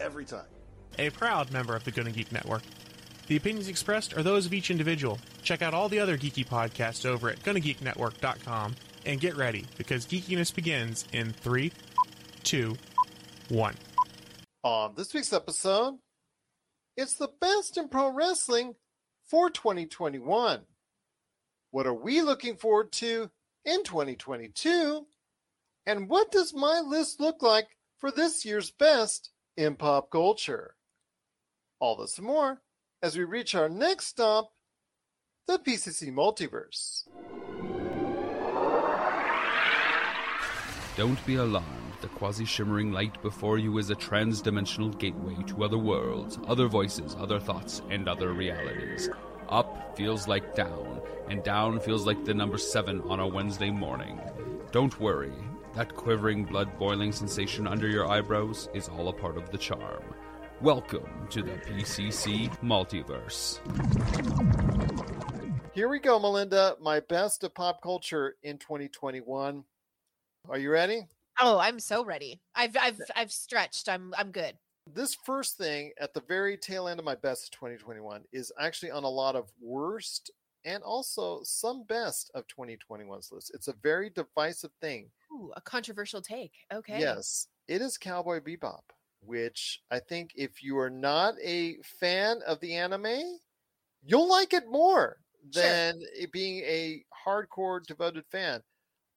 every time. A proud member of the Gonna Geek Network. The opinions expressed are those of each individual. Check out all the other geeky podcasts over at GonnaGeekNetwork.com and get ready because geekiness begins in three, two, one. On this week's episode, it's the best in pro wrestling for 2021. What are we looking forward to in 2022? And what does my list look like for this year's best in pop culture? All this and more as we reach our next stop, the PCC Multiverse. Don't be alarmed. The quasi shimmering light before you is a trans dimensional gateway to other worlds, other voices, other thoughts, and other realities. Up feels like down, and down feels like the number seven on a Wednesday morning. Don't worry, that quivering, blood boiling sensation under your eyebrows is all a part of the charm. Welcome to the PCC Multiverse. Here we go, Melinda. My best of pop culture in 2021. Are you ready? Oh, I'm so ready. I've I've I've stretched. I'm I'm good. This first thing at the very tail end of my best of 2021 is actually on a lot of worst and also some best of 2021's list. It's a very divisive thing. Ooh, a controversial take. Okay. Yes, it is Cowboy Bebop, which I think if you are not a fan of the anime, you'll like it more Sure. than it being a hardcore devoted fan.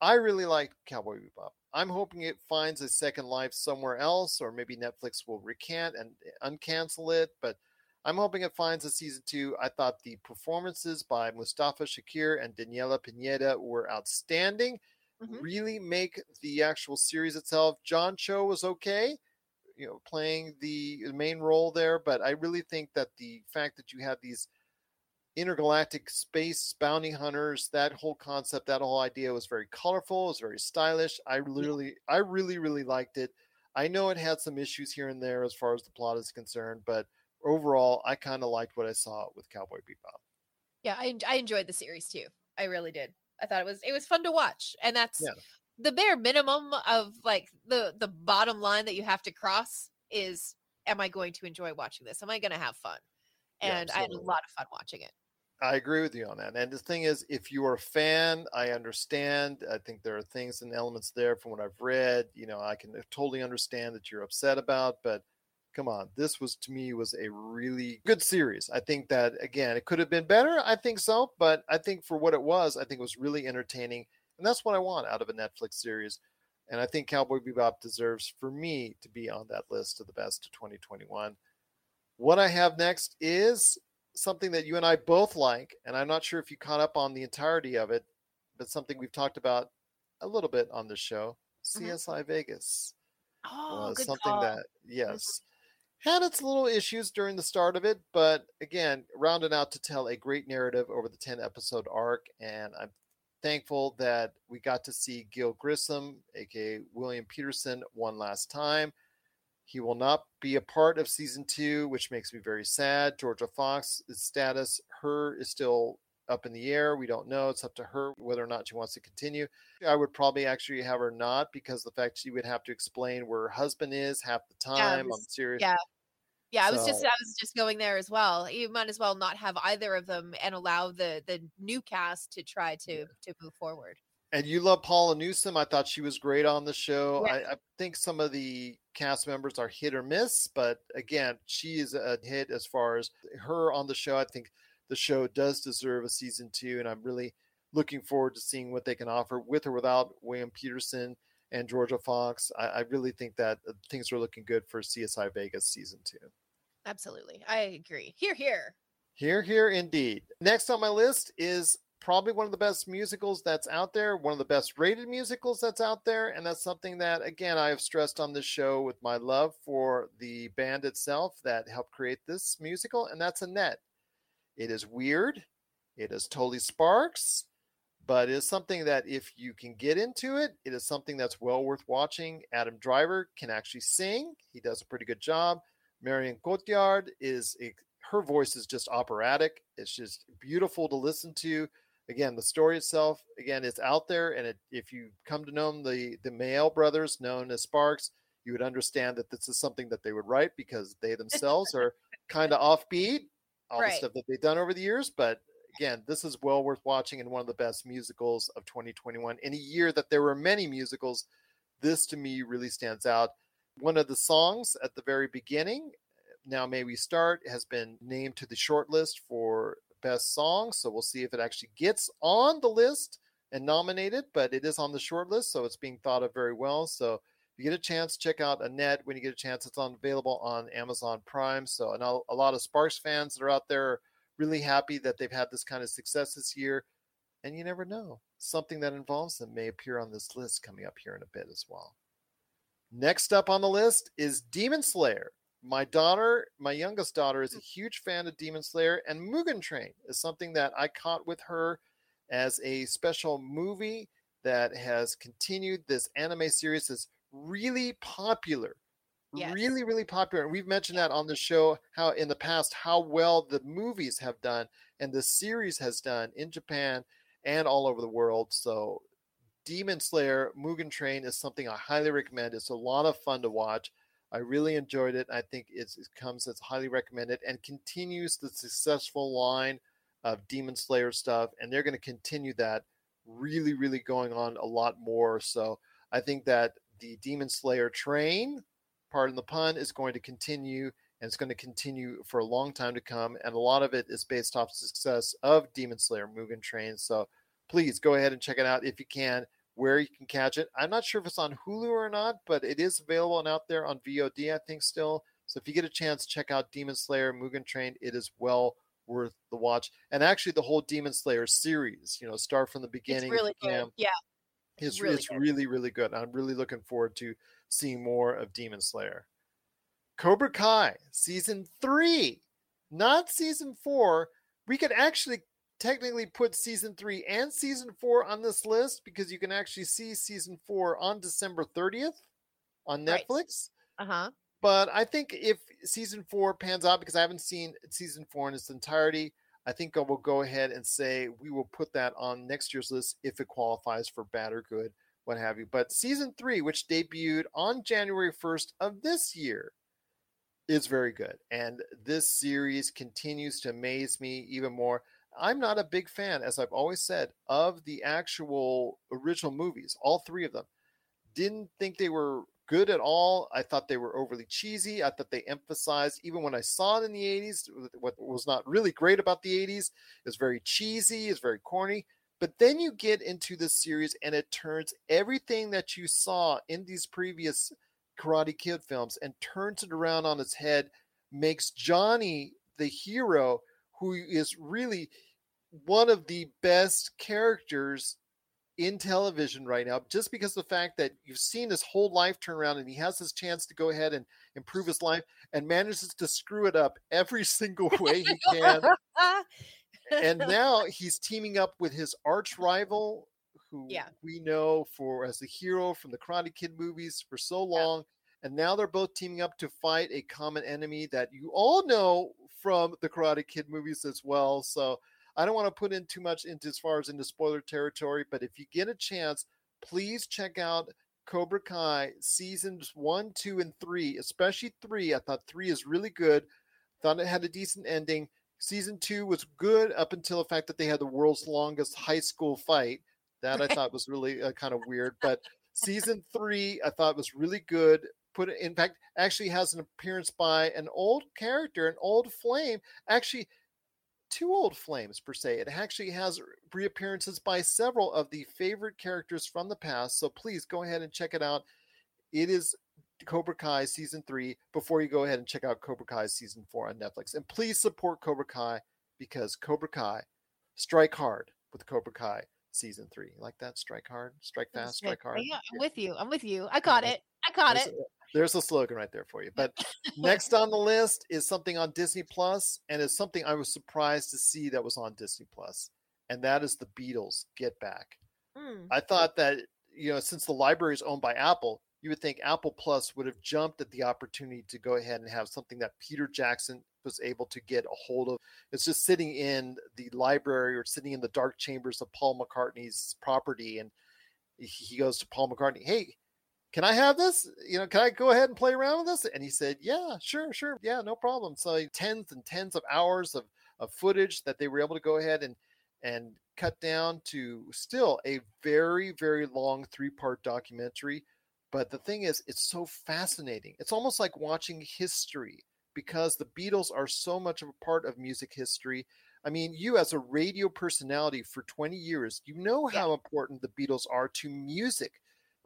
I really like Cowboy Bebop. I'm hoping it finds a second life somewhere else, or maybe Netflix will recant and eh, uncancel it. But I'm hoping it finds a season two. I thought the performances by Mustafa Shakir and Daniela Pineda were outstanding. Mhm. Really make the actual series itself. John Cho was okay, you know, playing the main role there. But I really think that the fact that you have these intergalactic space bounty hunters that whole concept that whole idea was very colorful it was very stylish i really i really really liked it i know it had some issues here and there as far as the plot is concerned but overall i kind of liked what i saw with cowboy bebop Yeah, I I enjoyed the series too. I really did. I thought it was it was fun to watch, and that's Yeah. the bare minimum of like the the bottom line that you have to cross is: Am I going to enjoy watching this? Am I going to have fun? Yeah, And I had a lot of fun watching it. I agree with you on that. And the thing is, if you are a fan, I understand. I think there are things and elements there from what I've read. You know, I can uh, totally understand that you're upset about, but come on, this was to me was a really good series. I think that again, it could have been better. I think so, but I think for what it was, I think it was really entertaining, and that's what I want out of a Netflix series. And I think Cowboy Bebop deserves for me to be on that list of the best of 2021. What I have next is something that you and I both like, and I'm not sure if you caught up on the entirety of it, but something we've talked about a little bit on the show. Mm-hmm. CSI Vegas Oh, good something call. that mm-hmm. yes had its little issues during the start of it, but again, rounded out to tell a great narrative over the 10 episode arc, and I'm thankful that we got to see Gil Grissom, aka William Petersen, one last time. He will not be a part of season two, which makes me very sad. Jorja Fox's status, her is still up in the air. We don't know. It's up to her whether or not she wants to continue. I would probably actually have her not because the fact she would have to explain where her husband is half the time. this- I'm serious. yeah. Yeah, I was just I was just going there as well. You might as well not have either of them and allow the the new cast to try to to move forward. And you love Paula Newsome. I thought she was great on the show. Yeah. I, I think some of the cast members are hit or miss, but again, she is a hit as far as her on the show. I think the show does deserve a season two, and I'm really looking forward to seeing what they can offer with or without William Petersen and Jorja Fox. I, I really think that uh, things are looking good for CSI Vegas season two. Absolutely. I agree. Here, here. Here, here, indeed. Next on my list is probably one of the best musicals that's out there, one of the best rated musicals that's out there. And that's something that, again, I have stressed on this show with my love for the band itself that helped create this musical, and that's Annette. It is weird, it is totally sparks, but it is something that if you can get into it, it is something that's well worth watching. Adam Driver can actually sing, he does a pretty good job. Marion Cotillard is a, her voice is just operatic. It's just beautiful to listen to again, the story itself, again, it's out there, and it, if you come to know them, the the Mael brothers, known as Sparks, you would understand that this is something that they would write because they themselves are kind of offbeat, all Right. the stuff that they've done over the years. But again, this is well worth watching and one of the best musicals of 2021. In a year that there were many musicals, this to me really stands out. One of the songs at the very beginning, Now May We Start, has been named to the short list for best song. So we'll see if it actually gets on the list and nominated, but it is on the short list. So it's being thought of very well. So you get a chance, check out Annette when you get a chance. It's on available on Amazon Prime. So know a lot of Sparks fans that are out there are really happy that they've had this kind of success this year. And you never know. Something that involves them may appear on this list coming up here in a bit as well. Next up on the list is Demon Slayer. My daughter, my youngest daughter, is a huge fan of Demon Slayer, and Mugen Train is something that I caught with her as a special movie that has continued this anime series is really popular. Yes. Really, really popular. And we've mentioned that on the show how in the past how well the movies have done and the series has done in Japan and all over the world. So Demon Slayer Mugen Train is something I highly recommend. It's a lot of fun to watch. I really enjoyed it. I think it's, it comes as highly recommended and continues the successful line of Demon Slayer stuff. And they're going to continue that really, really going on a lot more. So I think that the Demon Slayer train, pardon the pun, is going to continue and it's going to continue for a long time to come. And a lot of it is based off the success of Demon Slayer Mugen Train. So please go ahead and check it out if you can, where you can catch it. I'm not sure if it's on Hulu or not, but it is available and out there on VOD, I think, still. So if you get a chance, check out Demon Slayer Mugen Train. It is well worth the watch. And actually, the whole Demon Slayer series, you know, start from the beginning. It's really good. Yeah. It's really it's good. really really good. I'm really looking forward to seeing more of Demon Slayer. Cobra Kai season three, not season four. We could actually technically put season three and season four on this list because you can actually see season four on December 30th on Right. Netflix. Uh huh. But I think if season four pans out, because I haven't seen season four in its entirety, I think I will go ahead and say we will put that on next year's list if it qualifies for bad or good, what have you. But season three, which debuted on January 1st of this year, is very good. And this series continues to amaze me even more. I'm not a big fan, as I've always said, of the actual original movies, all three of them. Didn't think they were good at all. I thought they were overly cheesy. I thought they emphasized, even when I saw it in the 80s, what was not really great about the 80s is very cheesy, it's very corny. But then you get into this series and it turns everything that you saw in these previous Karate Kid films and turns it around on its head, makes Johnny the hero who is really one of the best characters in television right now just because of the fact that you've seen his whole life turn around and he has his chance to go ahead and improve his life and manages to screw it up every single way he can and now he's teaming up with his arch rival who Yeah. we know for as the hero from the karate kid movies for so Yeah. long and now they're both teaming up to fight a common enemy that you all know from the karate kid movies as well so i don't want to put in too much into as far as into spoiler territory but if you get a chance please check out cobra kai seasons one two and three especially three i thought three is really good thought it had a decent ending Season two was good up until the fact that they had the world's longest high school fight. That I thought was really uh, kind of weird. But season three, I thought was really good. Put in fact, actually has an appearance by an old character, an old flame. Actually, two old flames per se. It actually has reappearances by several of the favorite characters from the past. So please go ahead and check it out. It is Cobra Kai season three before you go ahead and check out Cobra Kai season four on Netflix. And please support Cobra Kai because Cobra Kai strike hard, with Cobra Kai season three. You like that? Strike hard, strike fast, strike hard. Yeah, I'm with you. I'm with you. I caught it. I caught it. There's a slogan right there for you. But next on the list is something on Disney Plus, and it's something I was surprised to see that was on Disney Plus, and that is the Beatles Get Back. Mm. I thought that you know since the library is owned by Apple, you would think Apple Plus would have jumped at the opportunity to go ahead and have something that Peter Jackson was able to get a hold of. It's just sitting in the library or sitting in the dark chambers of Paul McCartney's property, and he goes to Paul McCartney, "Hey, can I have this? You know, can I go ahead and play around with this?" And he said, "Yeah, sure, sure, yeah, no problem." So like, tens and tens of hours of of footage that they were able to go ahead and and cut down to still a very very long three part documentary but the thing is it's so fascinating it's almost like watching history because the beatles are so much of a part of music history i mean you as a radio personality for 20 years you know how important the beatles are to music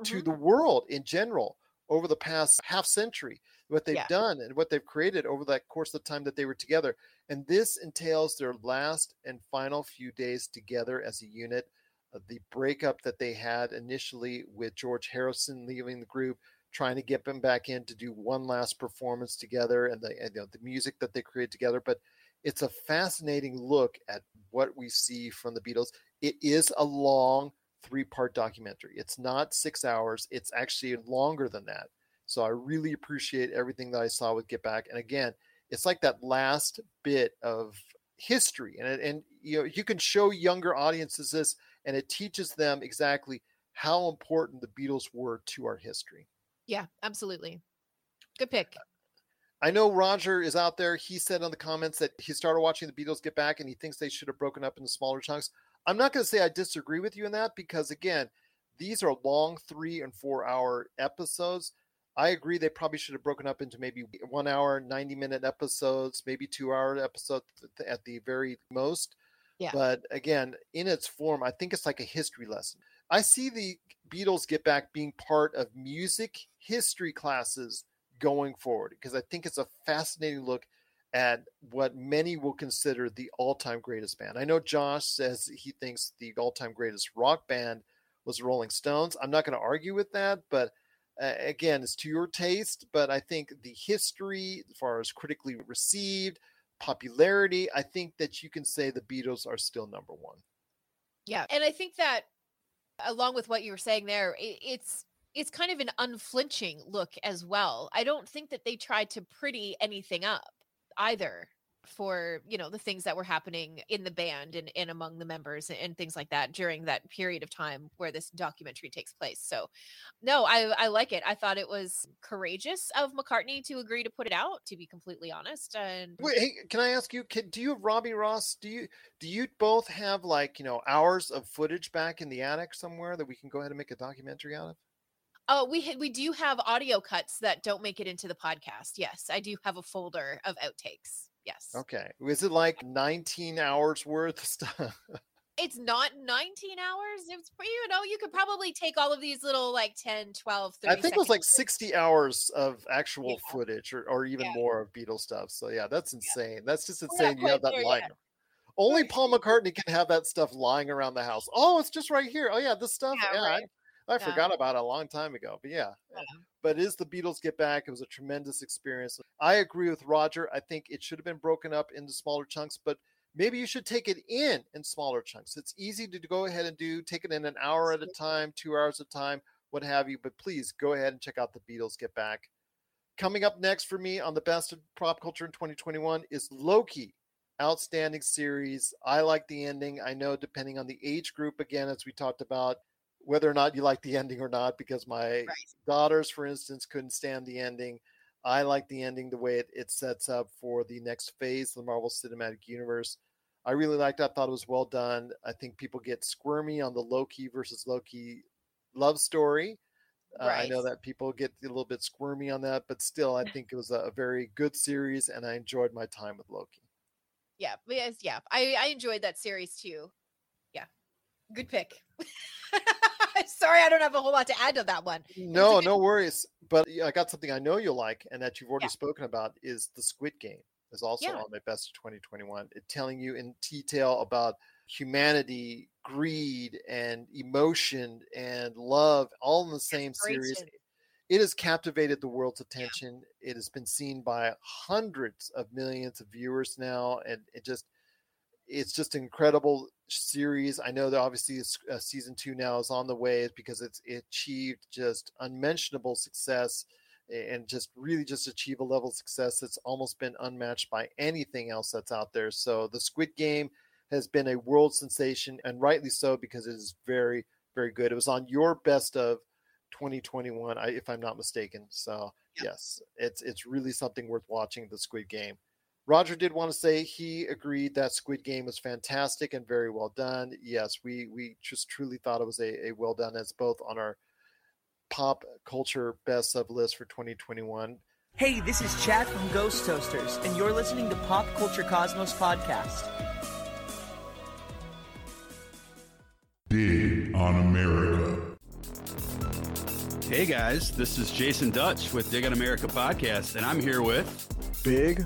to Mhm. the world in general over the past half century what they've Yeah. done and what they've created over that course of the time that they were together and this entails their last and final few days together as a unit uh, the breakup that they had initially with george harrison leaving the group trying to get them back in to do one last performance together and the, and, you know, the music that they created together but it's a fascinating look at what we see from the beatles it is a long three part documentary it's not six hours it's actually longer than that so i really appreciate everything that i saw with get back and again it's like that last bit of history and and you know you can show younger audiences this and it teaches them exactly how important the Beatles were to our history. Yeah, absolutely. Good pick. I know Roger is out there. He said on the comments that he started watching the Beatles get back and he thinks they should have broken up into smaller chunks. I'm not going to say I disagree with you in that because again, these are long 3 and 4 hour episodes. I agree they probably should have broken up into maybe 1 hour 90 minute episodes, maybe 2 hour episodes at the very most. Yeah. But again, in its form, I think it's like a history lesson. I see the Beatles Get Back being part of music history classes going forward because I think it's a fascinating look at what many will consider the all-time greatest band. I know Josh says he thinks the all-time greatest rock band was Rolling Stones. I'm not going to argue with that, but uh, again, it's to your taste. But I think the history, as far as critically received, popularity, I think that you can say the Beatles are still number one. Yeah, and I think that along with what you were saying there, i it's it's kind of an unflinching look as well. I don't think that they tried to pretty anything up either for you know the things that were happening in the band and, and among the members and things like that during that period of time where this documentary takes place so no i i like it i thought it was courageous of mccartney to agree to put it out to be completely honest and Wait, hey, can I ask you? Can, do you have Robbie Ross? Do you do you both have like you know hours of footage back in the attic somewhere that we can go ahead and make a documentary out of? Oh, we ha- we do have audio cuts that don't make it into the podcast. Yes, I do have a folder of outtakes. Yes. Okay, is it like 19 hours worth stuff? It's not 19 hours. It's you know, you could probably take all of these little like 10, 12, 30 I think it was like 60 hours of actual Yeah. footage or, or even Yeah. more of Beatles stuff. So yeah, that's insane. That's just insane. You have that lying. yet. Only Paul McCartney can have that stuff lying around the house. Oh, it's just right here. Oh yeah, this stuff. Yeah, Yeah, I- right. I, Yeah. forgot about it a long time ago. But yeah, Yeah. but is the Beatles get back? It was a tremendous experience. I agree with Roger. I think it should have been broken up into smaller chunks, but maybe you should take it in in smaller chunks. It's easy to go ahead and do. Take it in an hour at a time, two hours at a time, what have you. But please go ahead and check out the Beatles Get Back. Coming up next for me on the best of prop culture in 2021 is Loki. Outstanding series. I like the ending. I know, depending on the age group, again, as we talked about, whether or not you like the ending or not, because my daughters, for instance, couldn't stand the ending. I like the ending the way it, it sets up for the next phase of the Marvel Cinematic Universe. I really liked it. I thought it was well done. I think people get squirmy on the Loki versus Loki love story. Uh, I know that people get a little bit squirmy on that, but still, I think it was a, a very good series, and I enjoyed my time with Loki. Yeah, yes, yeah. I I enjoyed that series too. Yeah. Good pick. Sorry, I don't have a whole lot to add to that one. No, good- no worries. But I got something I know you'll like, and that you've already Yeah. spoken about is the Squid Game. Is also Yeah. on my best of 2021. It telling you in detail about humanity, greed, and emotion and love all in the same series. It has captivated the world's attention. It has been seen by hundreds of millions of viewers now, and it just it's just an incredible series. I know that obviously uh, season two now is on the way because it's it achieved just unmentionable success and just really just achieve a level of success that's almost been unmatched by anything else that's out there. So the Squid Game has been a world sensation and rightly so because it is very very good. It was on your best of 2021 if I'm not mistaken. So yes, it's it's really something worth watching the Squid Game. Roger did want to say he agreed that Squid Game was fantastic and very well done. Yes, we we just truly thought it was a, a well done. It's both on our pop culture best of list for 2021. Hey, this is Chad from Ghost Toasters, and you're listening to Pop Culture Cosmos Podcast. Dig on America. Hey guys, this is Jason Dutch with Dig on America podcast, and I'm here with Big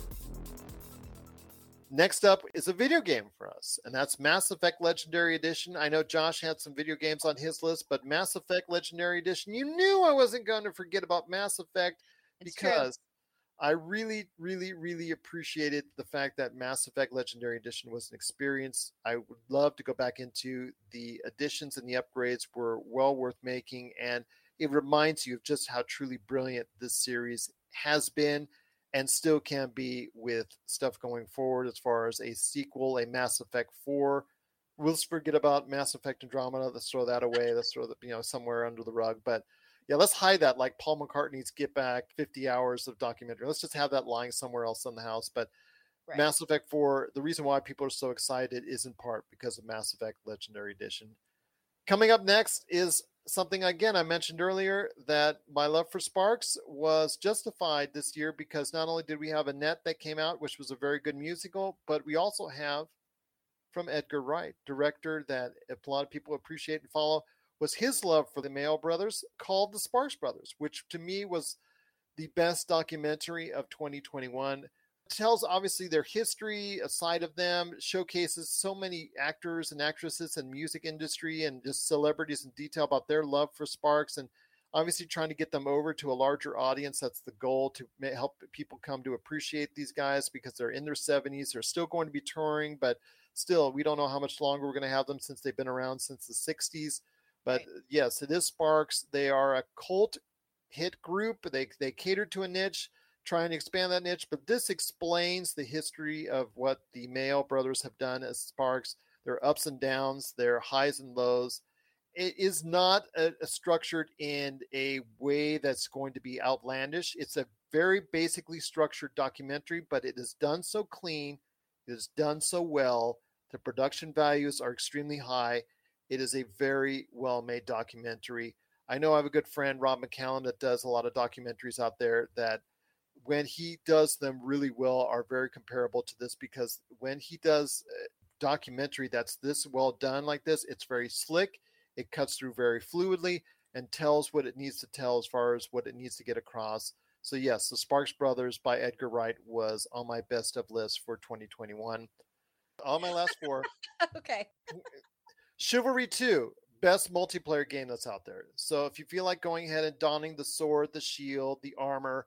Next up is a video game for us, and that's Mass Effect Legendary Edition. I know Josh had some video games on his list, but Mass Effect Legendary Edition, you knew I wasn't going to forget about Mass Effect It's true. because I really, really, really appreciated the fact that Mass Effect Legendary Edition was an experience. I would love to go back into the additions and the upgrades were well worth making, and it reminds you of just how truly brilliant this series has been and still can be with stuff going forward as far as a sequel, a Mass Effect 4. We'll just forget about Mass Effect Andromeda. Let's throw that away. Let's throw that, you know, somewhere under the rug. But yeah, let's hide that like Paul McCartney's Get Back 50 hours of documentary. Let's just have that lying somewhere else in the house. But Right. Mass Effect 4, the reason why people are so excited is in part because of Mass Effect Legendary Edition. Coming up next is something again I mentioned earlier that my love for Sparks was justified this year because not only did we have Annette that came out, which was a very good musical, but we also have from Edgar Wright, director that a lot of people appreciate and follow, was his love for the Mael Brothers called The Sparks Brothers, which to me was the best documentary of 2021 tells obviously their history, a side of them, showcases so many actors and actresses and music industry and just celebrities in detail about their love for Sparks and obviously trying to get them over to a larger audience. That's the goal to help people come to appreciate these guys because they're in their 70s. They're still going to be touring, but still, we don't know how much longer we're going to have them since they've been around since the 60s. But yes, it is Sparks. They are a cult hit group. They they cater to a niche trying to expand that niche, but this explains the history of what the Mael brothers have done as Sparks, their ups and downs, their highs and lows. It is not a, a structured in a way that's going to be outlandish. It's a very basically structured documentary, but it is done so clean, it is done so well. The production values are extremely high. It is a very well made documentary. I know I have a good friend, Rob McCallum, that does a lot of documentaries out there that when he does them really well are very comparable to this because when he does a documentary that's this well done like this it's very slick it cuts through very fluidly and tells what it needs to tell as far as what it needs to get across so yes the sparks brothers by edgar wright was on my best of list for 2021 on my last four okay. Chivalry 2, best multiplayer game that's out there. So if you feel like going ahead and donning the sword, the shield, the armor,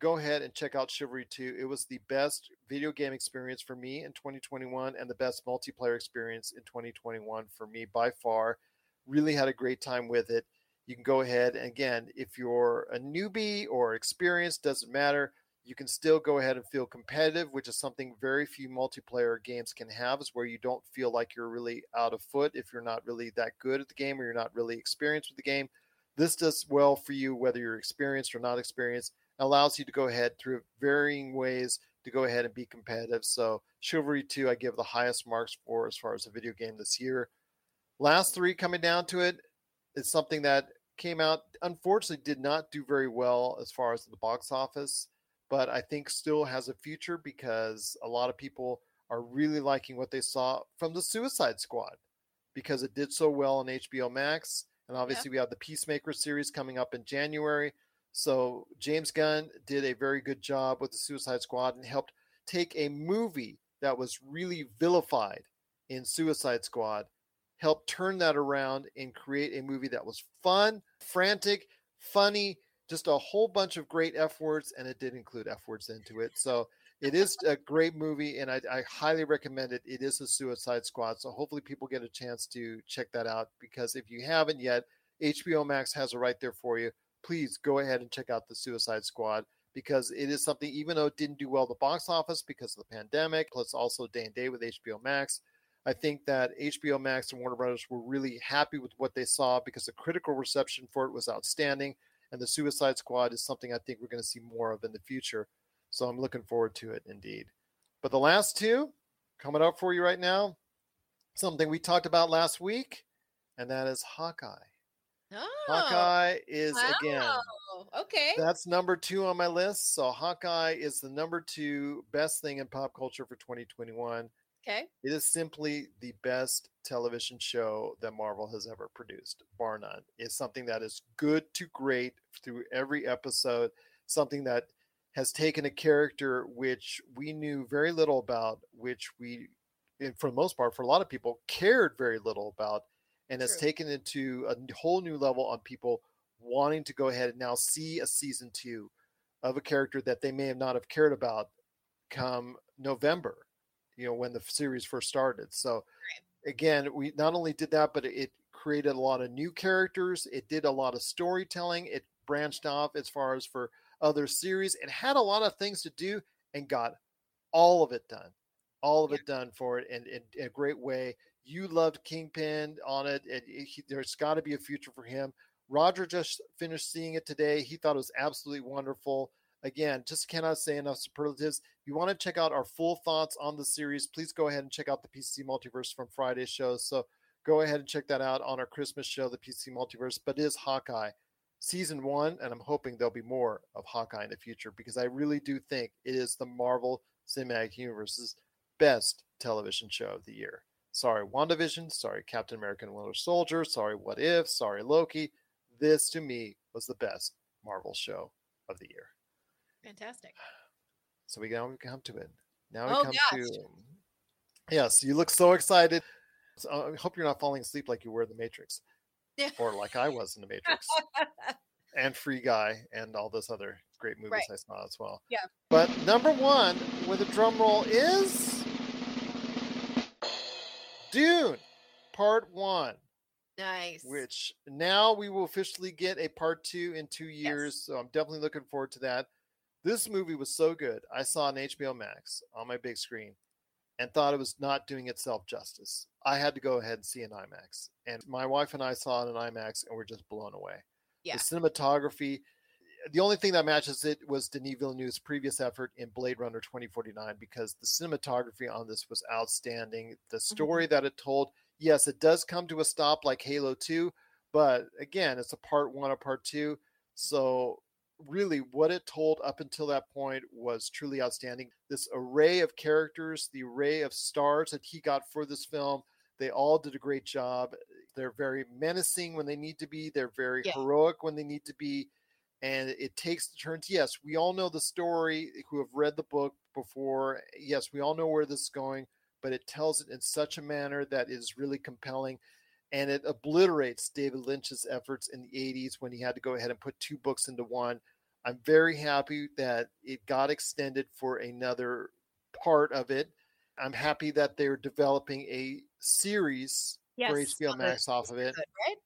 go ahead and check out Chivalry 2. It was the best video game experience for me in 2021 and the best multiplayer experience in 2021 for me by far. Really had a great time with it. You can go ahead and again, if you're a newbie or experienced, doesn't matter. You can still go ahead and feel competitive, which is something very few multiplayer games can have, is where you don't feel like you're really out of foot if you're not really that good at the game or you're not really experienced with the game. This does well for you, whether you're experienced or not experienced. Allows you to go ahead through varying ways to go ahead and be competitive. So Chivalry 2, I give the highest marks for as far as a video game this year. Last three coming down to it is something that came out, unfortunately, did not do very well as far as the box office, but I think still has a future because a lot of people are really liking what they saw from the Suicide Squad because it did so well on HBO Max. And obviously, yeah. we have the Peacemaker series coming up in January. So James Gunn did a very good job with the Suicide Squad and helped take a movie that was really vilified in Suicide Squad, help turn that around and create a movie that was fun, frantic, funny, just a whole bunch of great F words, and it did include F words into it. So it is a great movie, and I, I, highly recommend it. It is a Suicide Squad, so hopefully people get a chance to check that out. Because if you haven't yet, HBO Max has it right there for you please go ahead and check out the Suicide Squad because it is something, even though it didn't do well at the box office because of the pandemic, plus also day and day with HBO Max. I think that HBO Max and Warner Brothers were really happy with what they saw because the critical reception for it was outstanding. And the Suicide Squad is something I think we're going to see more of in the future. So I'm looking forward to it indeed. But the last two coming up for you right now, something we talked about last week, and that is Hawkeye. Oh, Hawkeye is wow. again. Okay. That's number two on my list. So Hawkeye is the number two best thing in pop culture for 2021. Okay. It is simply the best television show that Marvel has ever produced, bar none. It's something that is good to great through every episode, something that has taken a character which we knew very little about, which we, for the most part, for a lot of people, cared very little about and has taken it to a whole new level on people wanting to go ahead and now see a season two of a character that they may have not have cared about come November, you know, when the series first started. So again, we not only did that, but it created a lot of new characters. It did a lot of storytelling. It branched off as far as for other series. It had a lot of things to do and got all of it done. All of it done for it in, in a great way you loved Kingpin on it, and he, there's got to be a future for him. Roger just finished seeing it today. He thought it was absolutely wonderful. Again, just cannot say enough superlatives. If you want to check out our full thoughts on the series, please go ahead and check out the PC Multiverse from Friday's show. So go ahead and check that out on our Christmas show, the PC Multiverse. But it is Hawkeye season one, and I'm hoping there'll be more of Hawkeye in the future because I really do think it is the Marvel Cinematic Universe's best television show of the year. Sorry, WandaVision. Sorry, Captain America and Winter Soldier. Sorry, What If. Sorry, Loki. This to me was the best Marvel show of the year. Fantastic. So we now we come to it. Now we oh, come gosh. to Yes, you look so excited. So I hope you're not falling asleep like you were in the Matrix. Yeah. Or like I was in the Matrix. and Free Guy and all those other great movies Right. I saw as well. Yeah. But number one with a drum roll is Dune Part One, Nice. which now we will officially get a part two in two years. So I'm definitely looking forward to that. This movie was so good. I saw on HBO Max on my big screen and thought it was not doing itself justice. I had to go ahead and see an IMAX. And my wife and I saw it in IMAX and we're just blown away. Yeah. The cinematography, the only thing that matches it was Denis Villeneuve's previous effort in Blade Runner 2049 because the cinematography on this was outstanding. The mm-hmm. story that it told, yes, it does come to a stop like Halo 2, but again, it's a part one, a part two. So, really, what it told up until that point was truly outstanding. This array of characters, the array of stars that he got for this film, they all did a great job. They're very menacing when they need to be, they're very Yeah. heroic when they need to be and it takes the turns. Yes, we all know the story who have read the book before. Yes, we all know where this is going, but it tells it in such a manner that is really compelling and it obliterates David Lynch's efforts in the 80s when he had to go ahead and put two books into one. I'm very happy that it got extended for another part of it. I'm happy that they're developing a series for Yes, HBO Max off of it. Good, right?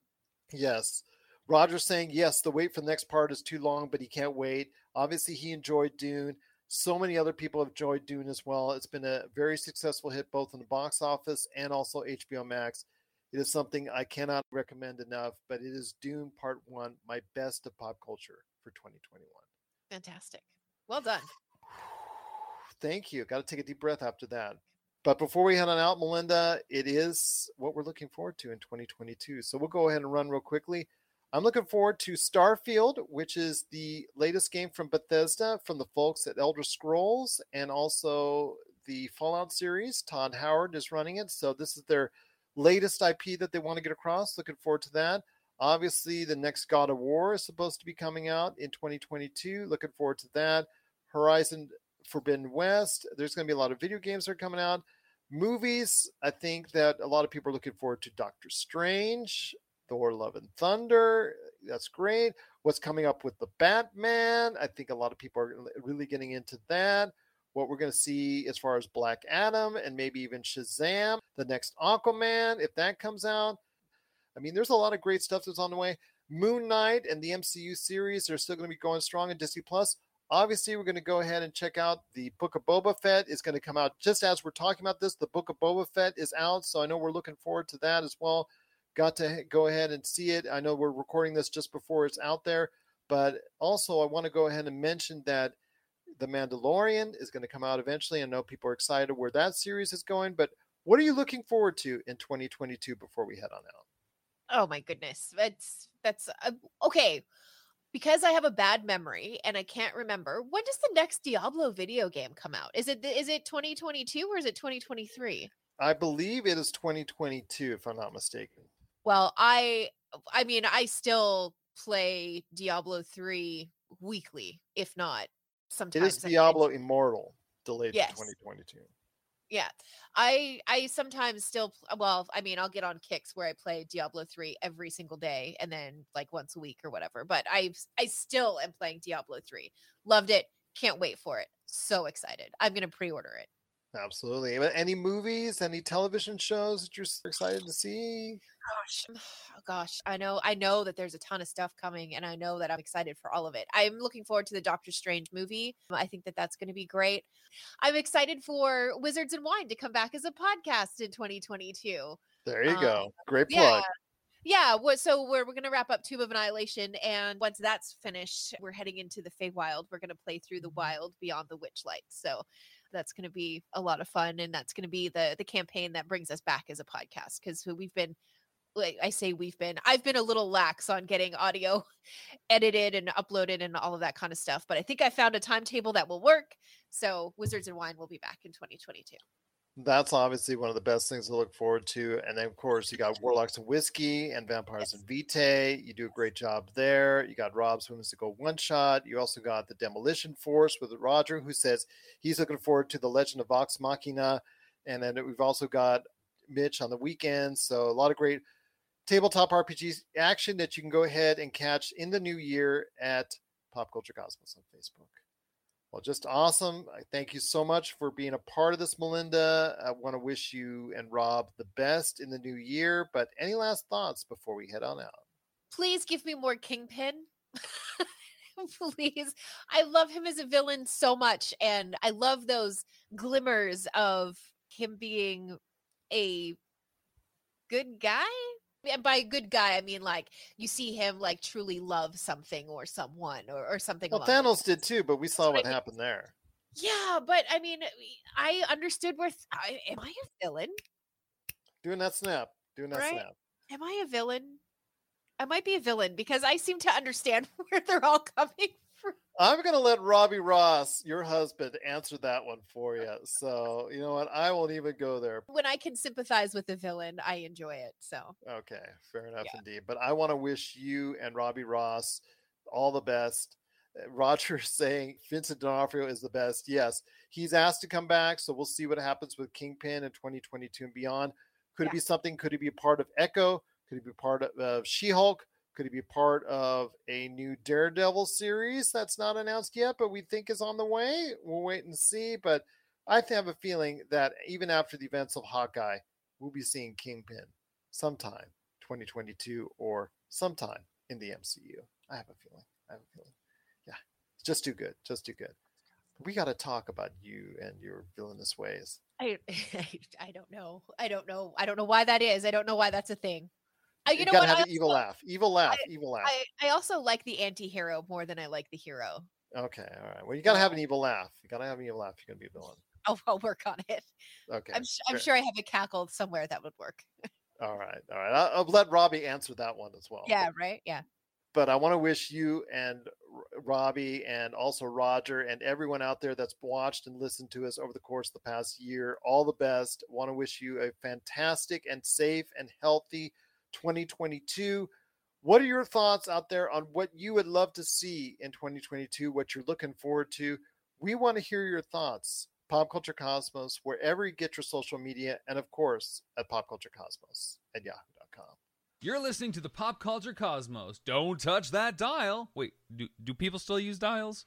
Yes. Roger's saying, yes, the wait for the next part is too long, but he can't wait. Obviously, he enjoyed Dune. So many other people have enjoyed Dune as well. It's been a very successful hit both in the box office and also HBO Max. It is something I cannot recommend enough, but it is Dune Part 1, my best of pop culture for 2021. Fantastic. Well done. Thank you. Got to take a deep breath after that. But before we head on out, Melinda, it is what we're looking forward to in 2022. So we'll go ahead and run real quickly. I'm looking forward to Starfield, which is the latest game from Bethesda from the folks at Elder Scrolls and also the Fallout series. Todd Howard is running it. So this is their latest IP that they want to get across. Looking forward to that. Obviously, the next God of War is supposed to be coming out in 2022. Looking forward to that. Horizon Forbidden West. There's going to be a lot of video games that are coming out. Movies, I think that a lot of people are looking forward to Doctor Strange, Thor Love and Thunder. That's great. What's coming up with the Batman? I think a lot of people are really getting into that. What we're going to see as far as Black Adam and maybe even Shazam, the next Aquaman, if that comes out. I mean, there's a lot of great stuff that's on the way. Moon Knight and the MCU series are still going to be going strong in Disney Plus. Obviously, we're going to go ahead and check out the Book of Boba Fett. is going to come out just as we're talking about this. The Book of Boba Fett is out, so I know we're looking forward to that as well. Got to go ahead and see it. I know we're recording this just before it's out there, but also I want to go ahead and mention that The Mandalorian is going to come out eventually. I know people are excited where that series is going, but what are you looking forward to in 2022 before we head on out? Oh my goodness. That's that's uh, okay. Because I have a bad memory and I can't remember. When does the next Diablo video game come out? Is it is it 2022 or is it 2023? I believe it is 2022 if I'm not mistaken. Well, I I mean, I still play Diablo 3 weekly, if not sometimes. It is Diablo Immortal delayed yes. to 2022 yeah. I i sometimes still uh, well i mean i'll get on kicks where i play diablo 3 every single day and then like once a week or whatever but i i still am playing diablo 3 loved it. Can't wait for it. So excited. I'm gonna pre-order it absolutely any movies any television shows that you're excited to see gosh oh gosh i know i know that there's a ton of stuff coming and i know that i'm excited for all of it i'm looking forward to the doctor strange movie i think that that's going to be great i'm excited for wizards and wine to come back as a podcast in 2022 there you um, go great plug yeah. Yeah, so we're, we're going to wrap up Tomb of Annihilation, and once that's finished, we're heading into the Feywild. We're going to play through the wild beyond the Witchlight. So that's going to be a lot of fun, and that's going to be the the campaign that brings us back as a podcast because we've been like I say we've been I've been a little lax on getting audio edited and uploaded and all of that kind of stuff, but I think I found a timetable that will work. So Wizards and Wine will be back in 2022. That's obviously one of the best things to look forward to. And then of course you got Warlocks and Whiskey and Vampires and Vitae. You do a great job there. You got Rob's Whimsical One Shot. You also got the Demolition Force with Roger who says he's looking forward to the Legend of Vox Machina. And then we've also got Mitch on the weekend. So a lot of great tabletop RPG action that you can go ahead and catch in the new year at Pop Culture Cosmos on Facebook. Well, just awesome. Thank you so much for being a part of this, Melinda. I want to wish you and Rob the best in the new year. But any last thoughts before we head on out? Please give me more Kingpin. Please. I love him as a villain so much. And I love those glimmers of him being a good guy and by a good guy i mean like you see him like truly love something or someone or, or something well thanos did too but we saw what happened there. Yeah but i mean i understood where th- I, am i a villain? Doing that snap doing that right? snap. Am i a villain? I might be a villain because i seem to understand where they're all coming I'm going to let Robbie Ross, your husband, answer that one for you. So, you know what? I won't even go there. When I can sympathize with the villain, I enjoy it. So, okay, fair enough yeah. indeed. But I want to wish you and Robbie Ross all the best. Uh, Roger saying Vincent D'Onofrio is the best. Yes, he's asked to come back. So, we'll see what happens with Kingpin in 2022 and beyond. Could yeah. it be something? Could he be a part of Echo? Could he be part of uh, She Hulk? Could he be part of a new Daredevil series that's not announced yet, but we think is on the way? We'll wait and see. But I have a feeling that even after the events of Hawkeye, we'll be seeing Kingpin sometime 2022 or sometime in the MCU. I have a feeling. I have a feeling. Yeah, it's just too good. Just too good. We got to talk about you and your villainous ways. I, I don't know. I don't know. I don't know why that is. I don't know why that's a thing. You, you know gotta what? have I an evil laugh. Evil laugh. I, evil laugh. I, I also like the anti-hero more than I like the hero. Okay, all right. Well, you gotta have an evil laugh. You gotta have an evil laugh. You're gonna be a villain. Oh, I'll, I'll work on it. Okay. I'm, su- I'm sure I have a cackle somewhere that would work. All right, all right. I'll, I'll let Robbie answer that one as well. yeah, right? Yeah. but I want to wish you and Robbie and also Roger and everyone out there that's watched and listened to us over the course of the past year all the best. Want to wish you a fantastic and safe and healthy 2022. What are your thoughts out there on what you would love to see in 2022, what you're looking forward to? We want to hear your thoughts. Pop Culture Cosmos, wherever you get your social media, and of course at Pop Culture Cosmos at yahoo.com. You're listening to the Pop Culture Cosmos. Don't touch that dial. Wait, do, do people still use dials?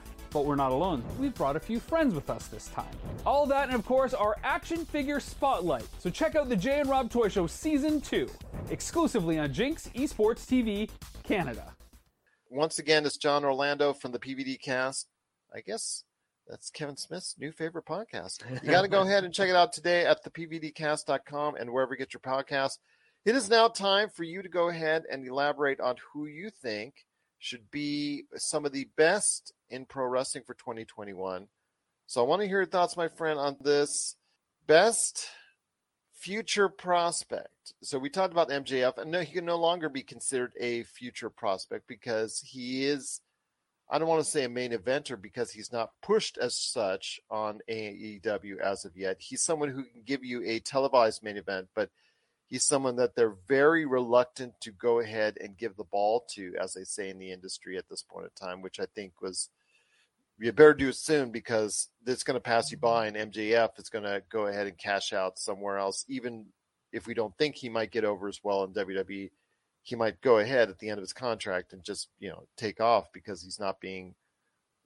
But we're not alone. We've brought a few friends with us this time. All that, and of course, our action figure spotlight. So check out the Jay and Rob Toy Show Season 2, exclusively on Jinx Esports TV Canada. once again, it's John Orlando from the PVD cast. I guess that's Kevin Smith's new favorite podcast. You got to go ahead and check it out today at thepvdcast.com and wherever you get your podcast. It is now time for you to go ahead and elaborate on who you think should be some of the best in pro wrestling for 2021. So I want to hear your thoughts, my friend, on this best future prospect. So we talked about MJF, and no, he can no longer be considered a future prospect because he is. I don't want to say a main eventer because he's not pushed as such on AEW as of yet. He's someone who can give you a televised main event, but he's someone that they're very reluctant to go ahead and give the ball to, as they say in the industry at this point in time, which I think was you better do it soon because it's going to pass you by, and MJF is going to go ahead and cash out somewhere else. Even if we don't think he might get over as well in WWE, he might go ahead at the end of his contract and just you know take off because he's not being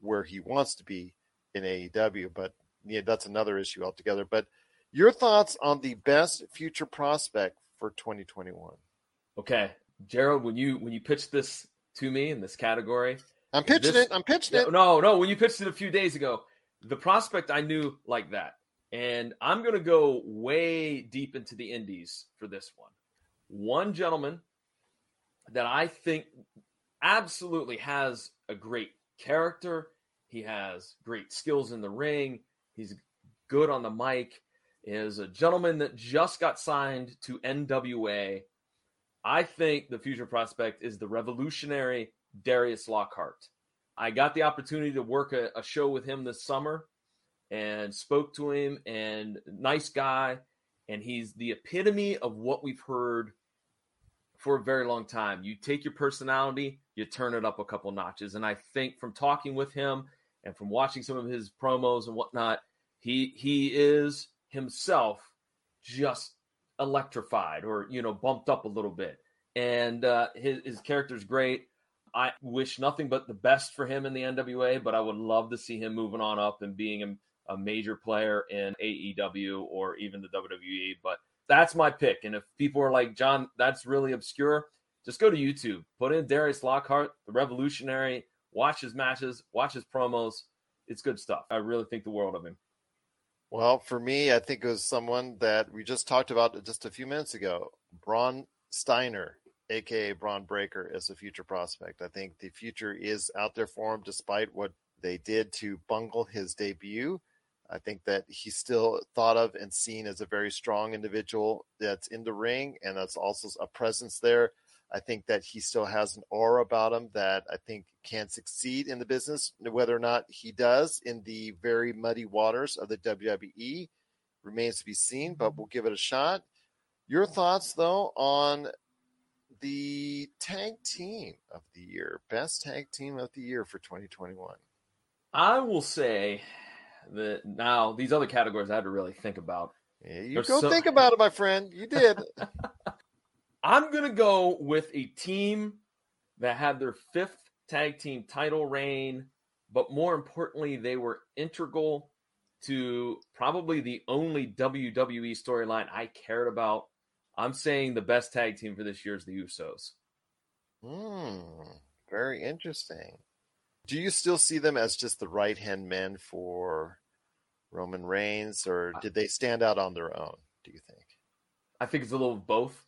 where he wants to be in AEW. But yeah, that's another issue altogether. But your thoughts on the best future prospect for 2021? Okay, Gerald, when you when you pitched this to me in this category, I'm pitching this- it. I'm pitching it. no, no. When you pitched it a few days ago, the prospect I knew like that, and I'm going to go way deep into the indies for this one. One gentleman that I think absolutely has a great character. He has great skills in the ring. He's good on the mic. Is a gentleman that just got signed to NWA. I think the future prospect is the revolutionary Darius Lockhart. I got the opportunity to work a, a show with him this summer and spoke to him and nice guy and he's the epitome of what we've heard for a very long time. You take your personality, you turn it up a couple notches. And I think from talking with him and from watching some of his promos and whatnot, he he is himself just electrified or you know bumped up a little bit. And uh, his his character's great. I wish nothing but the best for him in the NWA, but I would love to see him moving on up and being a, a major player in AEW or even the WWE. But that's my pick. And if people are like, John, that's really obscure, just go to YouTube, put in Darius Lockhart, the revolutionary, watch his matches, watch his promos. It's good stuff. I really think the world of him. Well, for me, I think it was someone that we just talked about just a few minutes ago. Braun Steiner, aka Bron Breakker, is a future prospect. I think the future is out there for him, despite what they did to bungle his debut. I think that he's still thought of and seen as a very strong individual that's in the ring, and that's also a presence there. I think that he still has an aura about him that I think can succeed in the business. Whether or not he does in the very muddy waters of the WWE remains to be seen, but mm-hmm. we'll give it a shot. Your thoughts, though, on the tag team of the year, best tag team of the year for 2021? I will say that now these other categories I had to really think about. Yeah, you There's go so- think about it, my friend. You did. I'm going to go with a team that had their fifth tag team title reign, but more importantly, they were integral to probably the only WWE storyline I cared about. I'm saying the best tag team for this year is the Usos. Hmm, very interesting. Do you still see them as just the right hand men for Roman Reigns, or did they stand out on their own? Do you think? I think it's a little of both.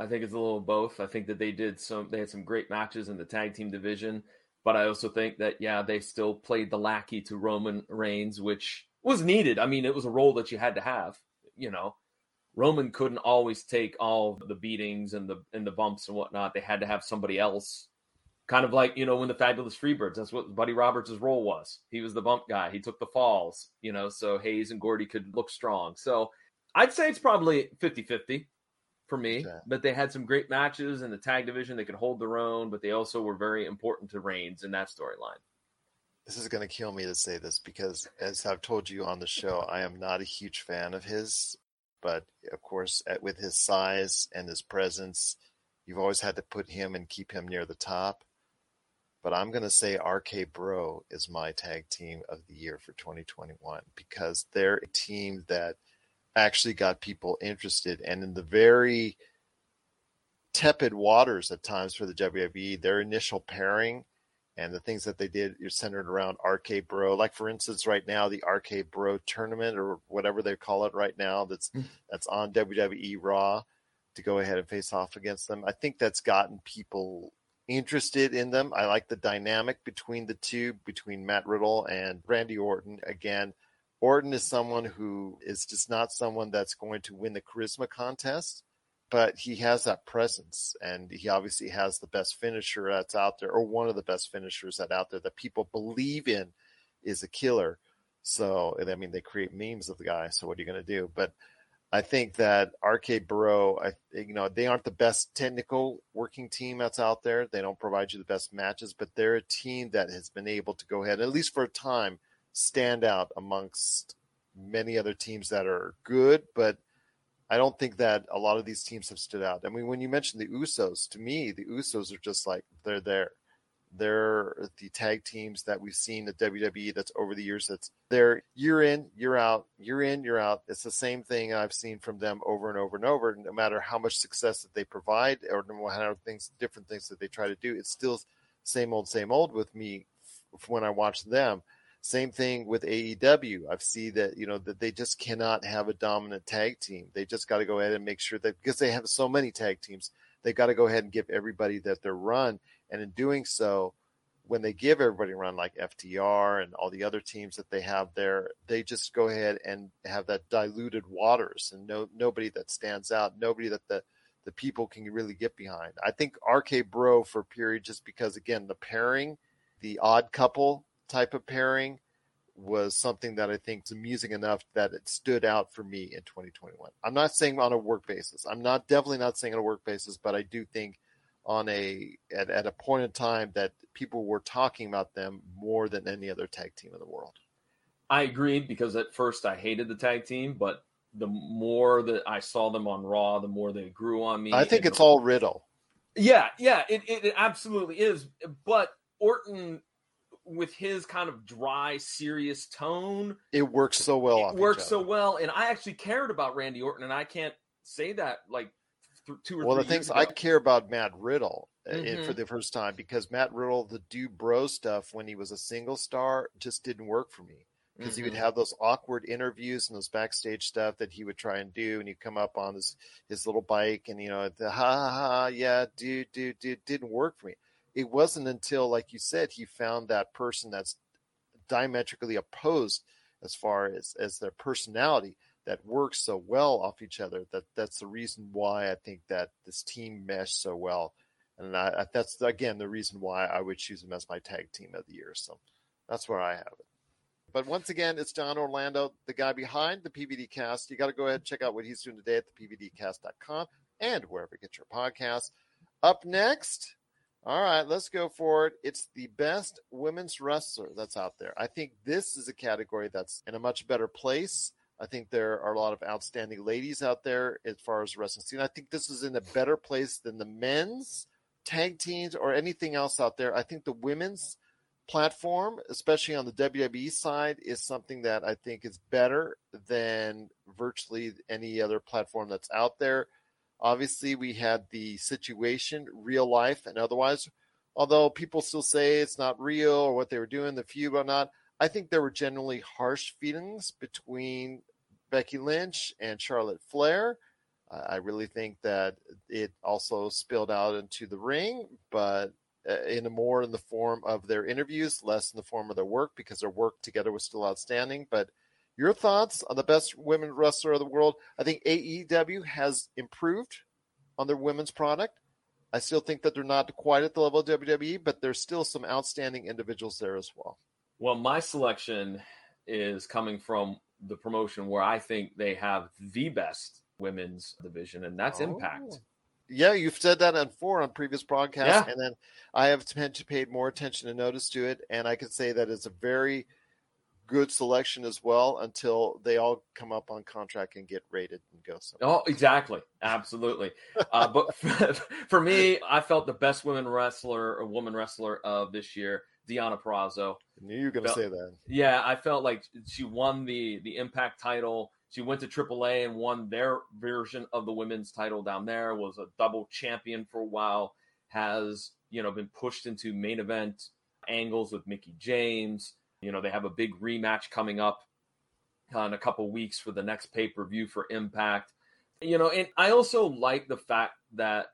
I think it's a little both. I think that they did some they had some great matches in the tag team division, but I also think that yeah, they still played the lackey to Roman Reigns, which was needed. I mean, it was a role that you had to have, you know. Roman couldn't always take all the beatings and the and the bumps and whatnot. They had to have somebody else. Kind of like, you know, when the fabulous Freebirds, that's what Buddy Roberts' role was. He was the bump guy. He took the falls, you know, so Hayes and Gordy could look strong. So I'd say it's probably 50-50 for me. Okay. But they had some great matches in the tag division. They could hold their own, but they also were very important to Reigns in that storyline. This is going to kill me to say this because, as I've told you on the show, I am not a huge fan of his. But of course, with his size and his presence, you've always had to put him and keep him near the top but I'm going to say RK Bro is my tag team of the year for 2021 because they're a team that actually got people interested. And in the very tepid waters at times for the WWE, their initial pairing and the things that they did are centered around RK Bro. Like for instance, right now the RK Bro tournament or whatever they call it right now that's mm. that's on WWE Raw to go ahead and face off against them. I think that's gotten people interested in them. I like the dynamic between the two, between Matt Riddle and Randy Orton. Again, Orton is someone who is just not someone that's going to win the charisma contest, but he has that presence and he obviously has the best finisher that's out there, or one of the best finishers that out there that people believe in is a killer. So, I mean, they create memes of the guy. So, what are you going to do? But I think that RK Bro, I, you know, they aren't the best technical working team that's out there. They don't provide you the best matches, but they're a team that has been able to go ahead, at least for a time, stand out amongst many other teams that are good. But I don't think that a lot of these teams have stood out. I mean, when you mentioned the Usos, to me, the Usos are just like they're there. They're the tag teams that we've seen at WWE that's over the years that's they're year in, year out, year in, year out. It's the same thing I've seen from them over and over and over. No matter how much success that they provide or no matter things different things that they try to do, it's still same old, same old with me when I watch them. Same thing with AEW. I've that, you know, that they just cannot have a dominant tag team. They just got to go ahead and make sure that because they have so many tag teams, they got to go ahead and give everybody that their run. And in doing so, when they give everybody a run like FTR and all the other teams that they have there, they just go ahead and have that diluted waters and no nobody that stands out, nobody that the the people can really get behind. I think RK Bro for period just because again the pairing, the odd couple type of pairing was something that I think is amusing enough that it stood out for me in 2021. I'm not saying on a work basis. I'm not definitely not saying on a work basis, but I do think on a at, at a point in time that people were talking about them more than any other tag team in the world. I agreed because at first I hated the tag team, but the more that I saw them on Raw, the more they grew on me. I think it's all Riddle. Yeah, yeah, it, it, it absolutely is. But Orton with his kind of dry, serious tone. It works so well. It works so well, and I actually cared about Randy Orton, and I can't say that like th- two or well, the things ago. I care about Matt Riddle mm-hmm. for the first time because Matt Riddle, the do bro stuff when he was a single star, just didn't work for me because mm-hmm. he would Mm-hmm. have those awkward interviews and those backstage stuff that he would try and do, and he'd come up on his his little bike and you know the ha ha ha yeah dude dude dude didn't work for me. It wasn't until like you said he found that person that's diametrically opposed as far as as their personality that works so well off each other that that's the reason why I think that this team meshed so well. And I, I, that's again the reason why I would choose them as my tag team of the year. So that's where I have it. But once again it's John Orlando the guy behind the PVD cast. You got to go ahead and check out what he's doing today at the PVDcast.com and wherever you get your podcasts. Up next all right, let's go for it. It's the best women's wrestler that's out there. I think this is a category that's in a much better place. I think there are a lot of outstanding ladies out there as far as wrestling scene. I think this is in a better place than the men's tag teams or anything else out there. I think the women's platform, especially on the WWE side, is something that I think is better than virtually any other platform that's out there. Obviously, we had the situation, real life and otherwise. Although people still say it's not real or what they were doing, the feud or not, I think there were generally harsh feelings between Becky Lynch and Charlotte Flair. I really think that it also spilled out into the ring, but uh, in a more in the form of their interviews, less in the form of their work because their work together was still outstanding. But your thoughts on the best women wrestler of the world? I think AEW has improved on their women's product. I still think that they're not quite at the level of WWE, but there's still some outstanding individuals there as well. Well, my selection is coming from the promotion where I think they have the best women's division, and that's oh. Impact. Yeah, you've said that on four on previous broadcasts, yeah. and then I have paid more attention and notice to it, and I can say that it's a very good selection as well until they all come up on contract and get rated and go somewhere. Oh, exactly, absolutely. uh, but for, for, me, I felt the best women wrestler or woman wrestler of this year, Deonna Purrazzo. I knew you were going to say that. Yeah, I felt like she won the the Impact title. She went to AAA and won their version of the women's title down there. Was a double champion for a while. Has you know been pushed into main event angles with Mickie James you know, they have a big rematch coming up uh, in a couple weeks for the next pay per view for Impact. You know, and I also like the fact that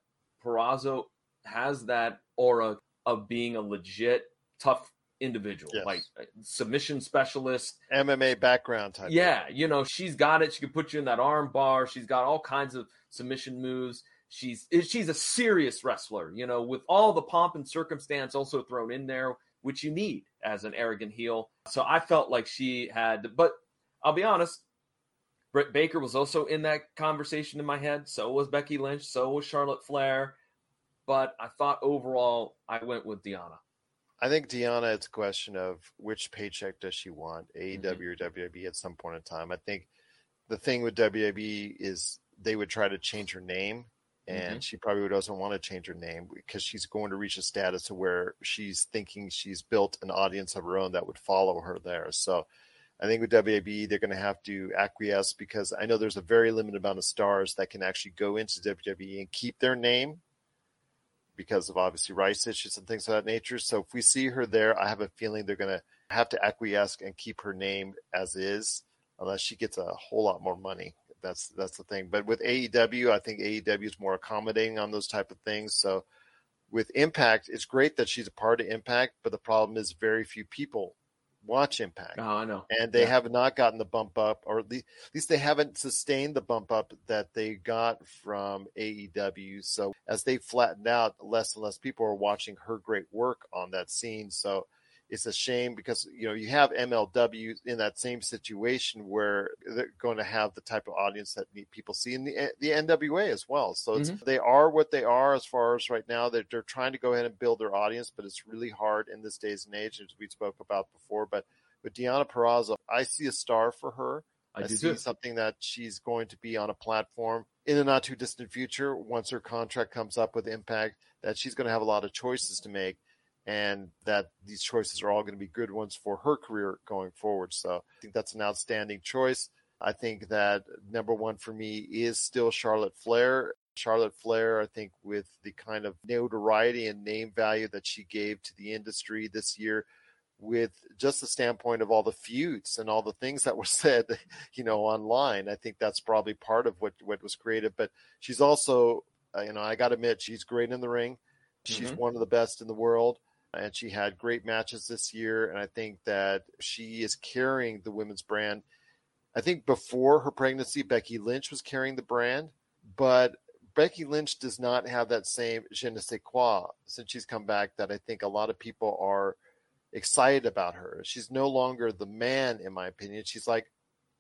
Purrazzo has that aura of being a legit tough individual, yes. like uh, submission specialist, MMA background type. Yeah, you know, she's got it. She can put you in that arm bar. She's got all kinds of submission moves. She's she's a serious wrestler, you know, with all the pomp and circumstance also thrown in there which you need as an arrogant heel. So I felt like she had, but I'll be honest, Britt Baker was also in that conversation in my head. So was Becky Lynch. So was Charlotte Flair. But I thought overall, I went with Deonna. I think Deonna, it's a question of which paycheck does she want, AEW mm-hmm. or WWE at some point in time. I think the thing with WWE is they would try to change her name and mm-hmm. she probably doesn't want to change her name because she's going to reach a status where she's thinking she's built an audience of her own that would follow her there. So I think with WAB, they're going to have to acquiesce because I know there's a very limited amount of stars that can actually go into WWE and keep their name because of obviously rights issues and things of that nature. So if we see her there, I have a feeling they're going to have to acquiesce and keep her name as is unless she gets a whole lot more money that's that's the thing. But with AEW, I think AEW is more accommodating on those type of things. So with Impact, it's great that she's a part of Impact, but the problem is very few people watch Impact. Oh, I know. And they yeah. have not gotten the bump up, or at least they haven't sustained the bump up that they got from AEW. So as they flattened out, less and less people are watching her great work on that scene. So it's a shame because you know you have MLW in that same situation where they're going to have the type of audience that people see in the the NWA as well. So mm-hmm. they are what they are as far as right now. They're, they're trying to go ahead and build their audience, but it's really hard in this days and age, as we spoke about before. But with Deonna Purrazzo, I see a star for her. I, I see too. something that she's going to be on a platform in the not too distant future once her contract comes up with Impact. That she's going to have a lot of choices to make and that these choices are all going to be good ones for her career going forward. So I think that's an outstanding choice. I think that number one for me is still Charlotte Flair. Charlotte Flair, I think, with the kind of notoriety and name value that she gave to the industry this year, with just the standpoint of all the feuds and all the things that were said, you know, online. I think that's probably part of what what was created. But she's also, uh, you know, I got to admit, she's great in the ring. She's mm-hmm. one of the best in the world and she had great matches this year. And I think that she is carrying the women's brand. I think before her pregnancy, Becky Lynch was carrying the brand, but Becky Lynch does not have that same je ne sais quoi since she's come back that I think a lot of people are excited about her. She's no longer the man, in my opinion. She's like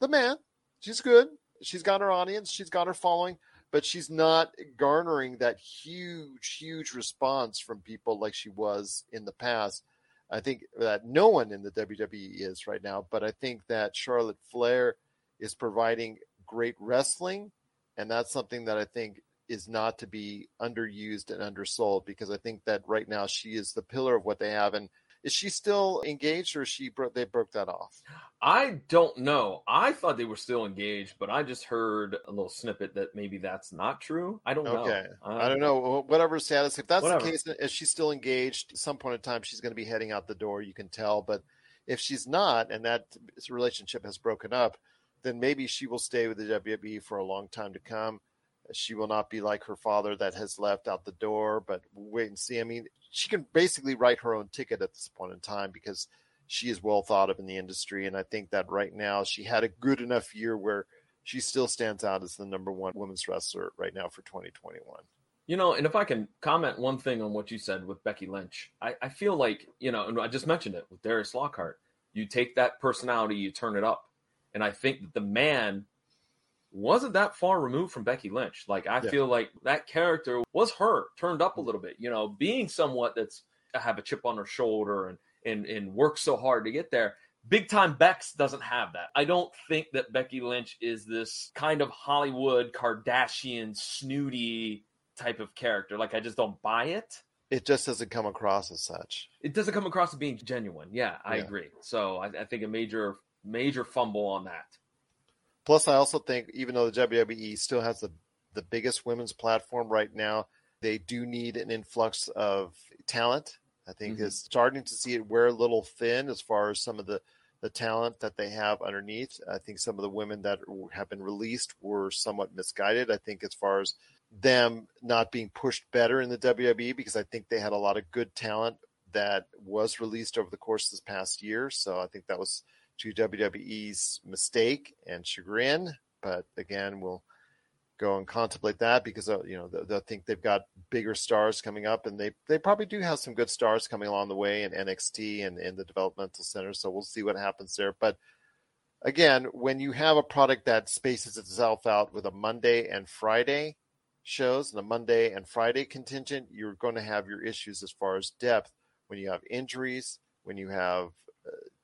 the man. She's good. She's got her audience. She's got her following but she's not garnering that huge, huge response from people like she was in the past. I think that no one in the WWE is right now, but I think that Charlotte Flair is providing great wrestling, and that's something that I think is not to be underused and undersold because I think that right now she is the pillar of what they have. And Is she still engaged, or is she bro- they broke that off? I don't know. I thought they were still engaged, but I just heard a little snippet that maybe that's not true. I don't know. Okay, Uh, I don't know. Whatever status, if that's Whatever. the case, if she's still engaged, at some point in time she's going to be heading out the door. You can tell, but if she's not, and that relationship has broken up, then maybe she will stay with the WWE for a long time to come. She will not be like her father that has left out the door, but wait and see. I mean, she can basically write her own ticket at this point in time because she is well thought of in the industry. And I think that right now she had a good enough year where she still stands out as the number one women's wrestler right now for 2021. You know, and if I can comment one thing on what you said with Becky Lynch, I, I feel like, you know, and I just mentioned it with Darius Lockhart. You take that personality, you turn it up. And I think that the man wasn't that far removed from Becky Lynch. Like, I Yeah. feel like that character was her turned up a mm-hmm. little bit, you know, being somewhat that's uh, have a chip on her shoulder and, and, and work so hard to get there. Big time Bex doesn't have that. I don't think that Becky Lynch is this kind of Hollywood Kardashian snooty type of character. Like, I just don't buy it. It just doesn't come across as such. It doesn't come across as being genuine. Yeah, I Yeah. agree. So I, I think a major, major fumble on that. Plus, I also think even though the WWE still has the, the biggest women's platform right now, they do need an influx of talent. I think Mhm. it's starting to see it wear a little thin as far as some of the, the talent that they have underneath. I think some of the women that have been released were somewhat misguided. I think as far as them not being pushed better in the WWE because I think they had a lot of good talent that was released over the course of this past year. So I think that was to WWE's mistake and chagrin. But again, we'll go and contemplate that because uh, you know they, think they've got bigger stars coming up, and they they probably do have some good stars coming along the way in NXT and in the developmental center. So we'll see what happens there. But again, when you have a product that spaces itself out with a Monday and Friday shows and a Monday and Friday contingent, you're going to have your issues as far as depth when you have injuries, when you have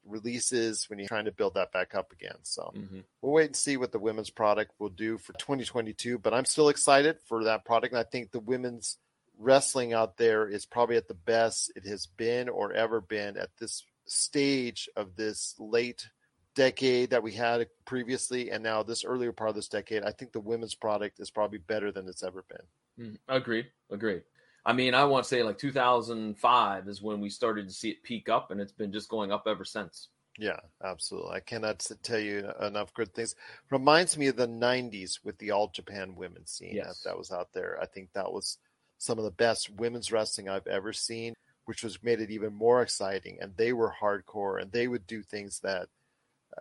releases, when you're trying to build that back up again. So Mhm. we'll wait and see what the women's product will do for 2022. But I'm still excited for that product. And I think the women's wrestling out there is probably at the best it has been or ever been at this stage of this late decade that we had previously and now this earlier part of this decade. I think the women's product is probably better than it's ever been. Mm, Agreed. Agreed. I mean, I want to say like 2005 is when we started to see it peak up, and it's been just going up ever since. Yeah, absolutely. I cannot tell you enough good things. Reminds me of the '90s with the All Japan women's scene Yes. that, that was out there. I think that was some of the best women's wrestling I've ever seen, which was made it even more exciting. And they were hardcore, and they would do things that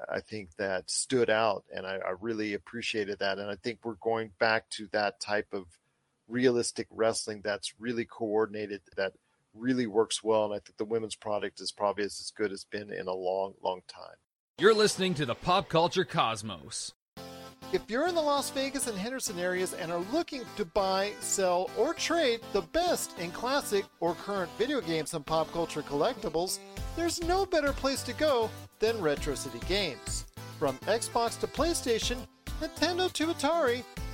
I think that stood out, and I, I really appreciated that. And I think we're going back to that type of realistic wrestling that's really coordinated, that really works well. And I think the women's product is probably as, as good as it's been in a long, long time. You're listening to the Pop Culture Cosmos. If you're in the Las Vegas and Henderson areas and are looking to buy, sell, or trade the best in classic or current video games and pop culture collectibles, there's no better place to go than Retro City Games. From Xbox to PlayStation, Nintendo to Atari,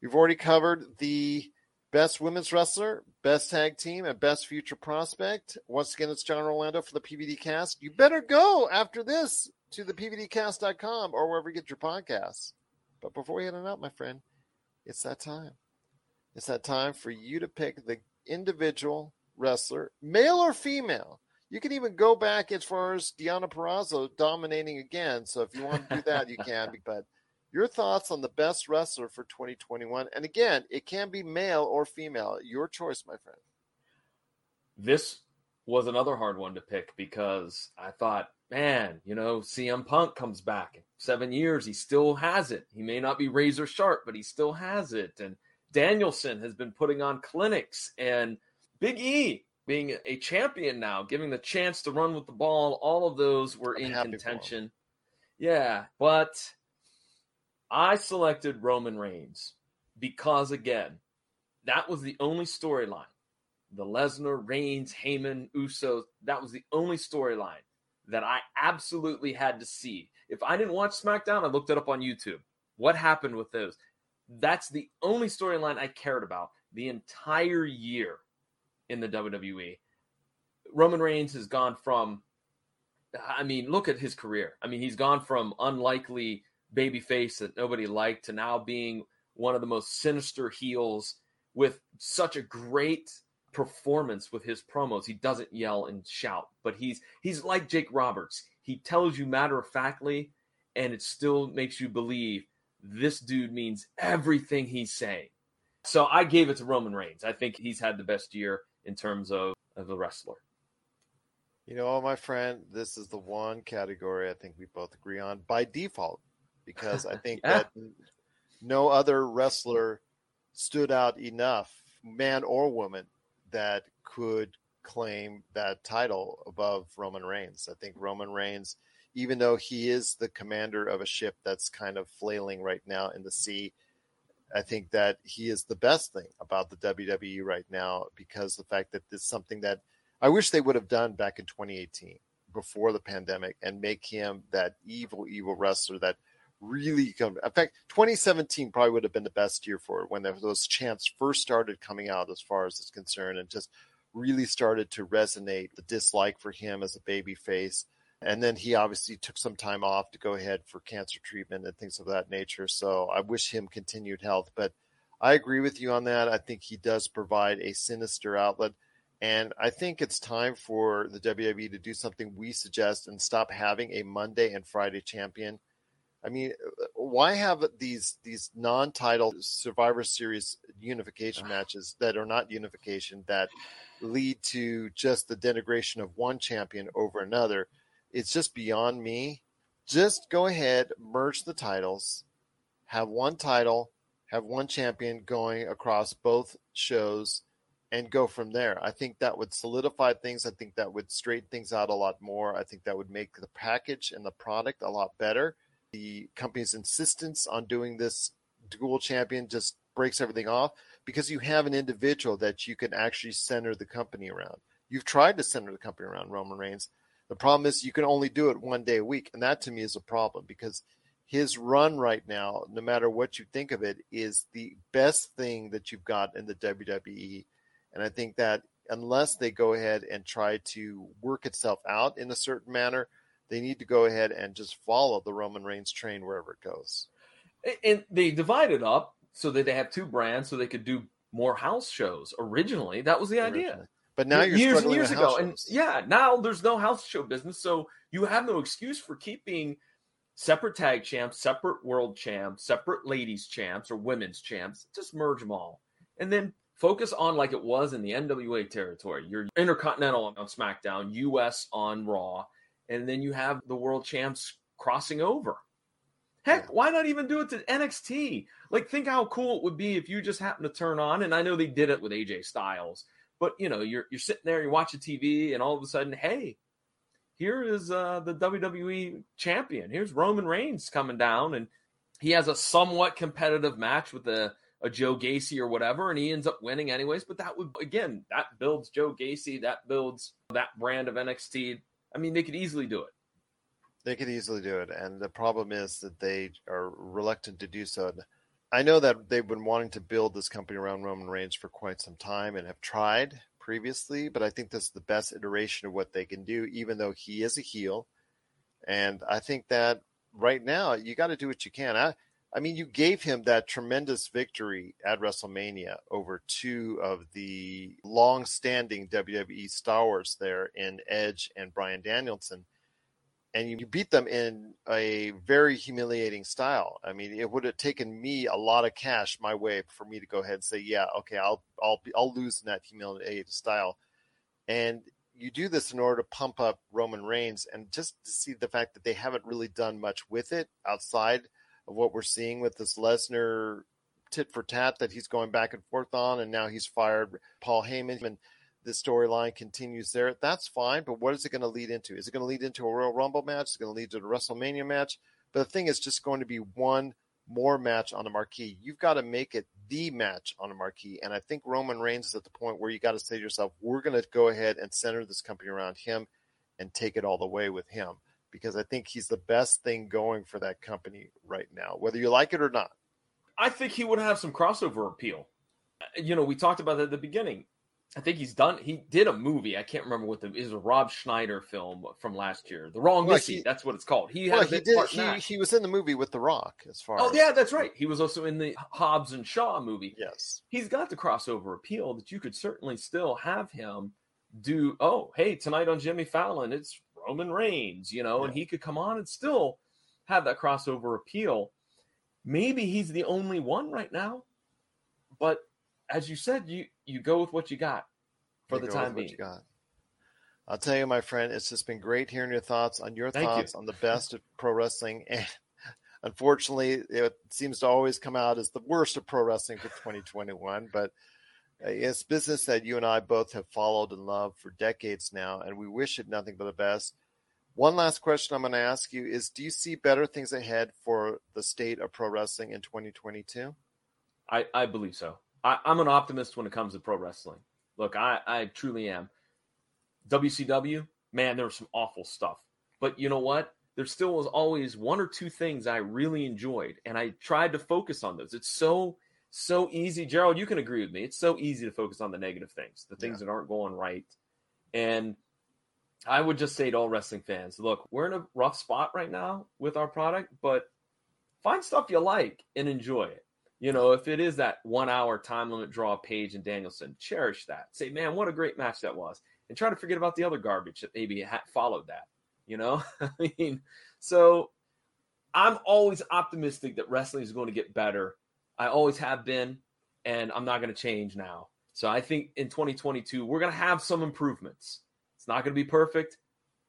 we've already covered the best women's wrestler, best tag team, and best future prospect. Once again, it's John Orlando for the PVD cast. You better go after this to the PVDcast.com or wherever you get your podcasts. But before we head on out, my friend, it's that time. It's that time for you to pick the individual wrestler, male or female. You can even go back as far as Deonna Purrazzo dominating again. So if you want to do that, you can. But your thoughts on the best wrestler for 2021. And again, it can be male or female. Your choice, my friend. This was another hard one to pick because I thought, man, you know, CM Punk comes back. Seven years, he still has it. He may not be razor sharp, but he still has it. And Danielson has been putting on clinics, and Big E being a champion now, giving the chance to run with the ball. All of those were in contention. Yeah, but I selected Roman Reigns because, again, that was the only storyline. The Lesnar, Reigns, Heyman, Usos, that was the only storyline that I absolutely had to see. If I didn't watch SmackDown, I looked it up on YouTube. What happened with those? That's the only storyline I cared about the entire year in the WWE. Roman Reigns has gone from, I mean, look at his career. I mean, he's gone from unlikely babyface that nobody liked to now being one of the most sinister heels with such a great performance with his promos. He doesn't yell and shout, but he's he's like Jake Roberts. He tells you matter of factly, and it still makes you believe this dude means everything he's saying. So I gave it to Roman Reigns. I think he's had the best year in terms of, of a wrestler. You know, my friend, this is the one category I think we both agree on by default because I think yeah. that no other wrestler stood out enough, man or woman, that could claim that title above Roman Reigns. I think Roman Reigns, even though he is the commander of a ship that's kind of flailing right now in the sea, I think that he is the best thing about the WWE right now because the fact that this is something that I wish they would have done back in 2018 before the pandemic and make him that evil, evil wrestler that really come. In fact, 2017 probably would have been the best year for it when those chants first started coming out, as far as it's concerned, and just really started to resonate the dislike for him as a baby face. And then he obviously took some time off to go ahead for cancer treatment and things of that nature. So I wish him continued health. But I agree with you on that. I think he does provide a sinister outlet. And I think it's time for the WWE to do something we suggest and stop having a Monday and Friday champion I mean, why have these these non-title Survivor Series unification matches that are not unification that lead to just the denigration of one champion over another? It's just beyond me. Just go ahead, merge the titles, have one title, have one champion going across both shows, and go from there. I think that would solidify things. I think that would straighten things out a lot more. I think that would make the package and the product a lot better the company's insistence on doing this dual champion just breaks everything off because you have an individual that you can actually center the company around. You've tried to center the company around Roman Reigns. The problem is you can only do it one day a week. And that to me is a problem because his run right now, no matter what you think of it, is the best thing that you've got in the WWE. And I think that unless they go ahead and try to work itself out in a certain manner, they need to go ahead and just follow the Roman Reigns train wherever it goes. And they divided up so that they have two brands so they could do more house shows. Originally, that was the idea. But now you're years and years ago, and yeah, now there's no house show business, so you have no excuse for keeping separate tag champs, separate world champs, separate ladies champs or women's champs. Just merge them all, and then focus on like it was in the NWA territory. Your Intercontinental on SmackDown, US on Raw, and then you have the world champs crossing over. Heck, why not even do it to NXT? Like, think how cool it would be if you just happen to turn on, and I know they did it with AJ Styles, but you know, you're you're sitting there, you're watching TV, and all of a sudden, hey, here is uh, the WWE champion. Here's Roman Reigns coming down, and he has a somewhat competitive match with a, a Joe Gacy or whatever, and he ends up winning anyways. But that would again, that builds Joe Gacy, that builds that brand of NXT. I mean, they could easily do it. They could easily do it, and the problem is that they are reluctant to do so. I know that they've been wanting to build this company around Roman Reigns for quite some time and have tried previously, but I think this is the best iteration of what they can do, even though he is a heel. And I think that right now you got to do what you can. I, I mean, you gave him that tremendous victory at WrestleMania over two of the long-standing WWE stars there in Edge and Bryan Danielson, and you beat them in a very humiliating style. I mean, it would have taken me a lot of cash my way for me to go ahead and say, "Yeah, okay, I'll I'll I'll lose in that humiliating style," and you do this in order to pump up Roman Reigns, and just to see the fact that they haven't really done much with it outside of what we're seeing with this Lesnar tit for tat that he's going back and forth on, and now he's fired Paul Heyman. And the storyline continues there, that's fine. But what is it going to lead into? Is it going to lead into a Royal Rumble match? Is it going to lead to a WrestleMania match? But the thing is just going to be one more match on the marquee. You've got to make it the match on the marquee. And I think Roman Reigns is at the point where you got to say to yourself, we're going to go ahead and center this company around him and take it all the way with him because I think he's the best thing going for that company right now, whether you like it or not. I think he would have some crossover appeal. Uh, you know, we talked about that at the beginning. I think he's done. He did a movie. I can't remember what the is a Rob Schneider film from last year. The Wrong Well, Missy. he- that's what it's called. He well, had a he did. He, he was in the movie with The Rock, as far Oh as yeah, that's right. He was also in the Hobbs and Shaw movie. Yes, he's got the crossover appeal that you could certainly still have him do. Oh, hey, tonight on Jimmy Fallon, it's Roman Reigns, you know, and he could come on and still have that crossover appeal. Maybe he's the only one right now, but as you said, you you go with what you got for You the time being. you got. I'll tell you, my friend, it's just been great hearing your thoughts on your Thank you. thoughts on the best of pro wrestling. And unfortunately, it seems to always come out as the worst of pro wrestling for 2021. But it's business that you and I both have followed and loved for decades now, and we wish it nothing but the best. One last question I'm going to ask you is Do you see better things ahead for the state of pro wrestling in 2022? I, I believe so. I, I'm an optimist when it comes to pro wrestling. Look, I, I truly am. WCW, man, there was some awful stuff. But you know what? There still was always one or two things I really enjoyed, and I tried to focus on those. It's so so easy, Gerald. You can agree with me. It's so easy to focus on the negative things, the things that aren't going right. And I would just say to all wrestling fans, look, we're in a rough spot right now with our product, but find stuff you like and enjoy it. You know, if it is that one hour time limit draw Page and Danielson, cherish that. Say, man, what a great match that was. And try to forget about the other garbage that maybe ha- followed that. You know, I mean, so I'm always optimistic that wrestling is going to get better. I always have been, and I'm not going to change now. So I think in 2022, we're going to have some improvements. It's not going to be perfect,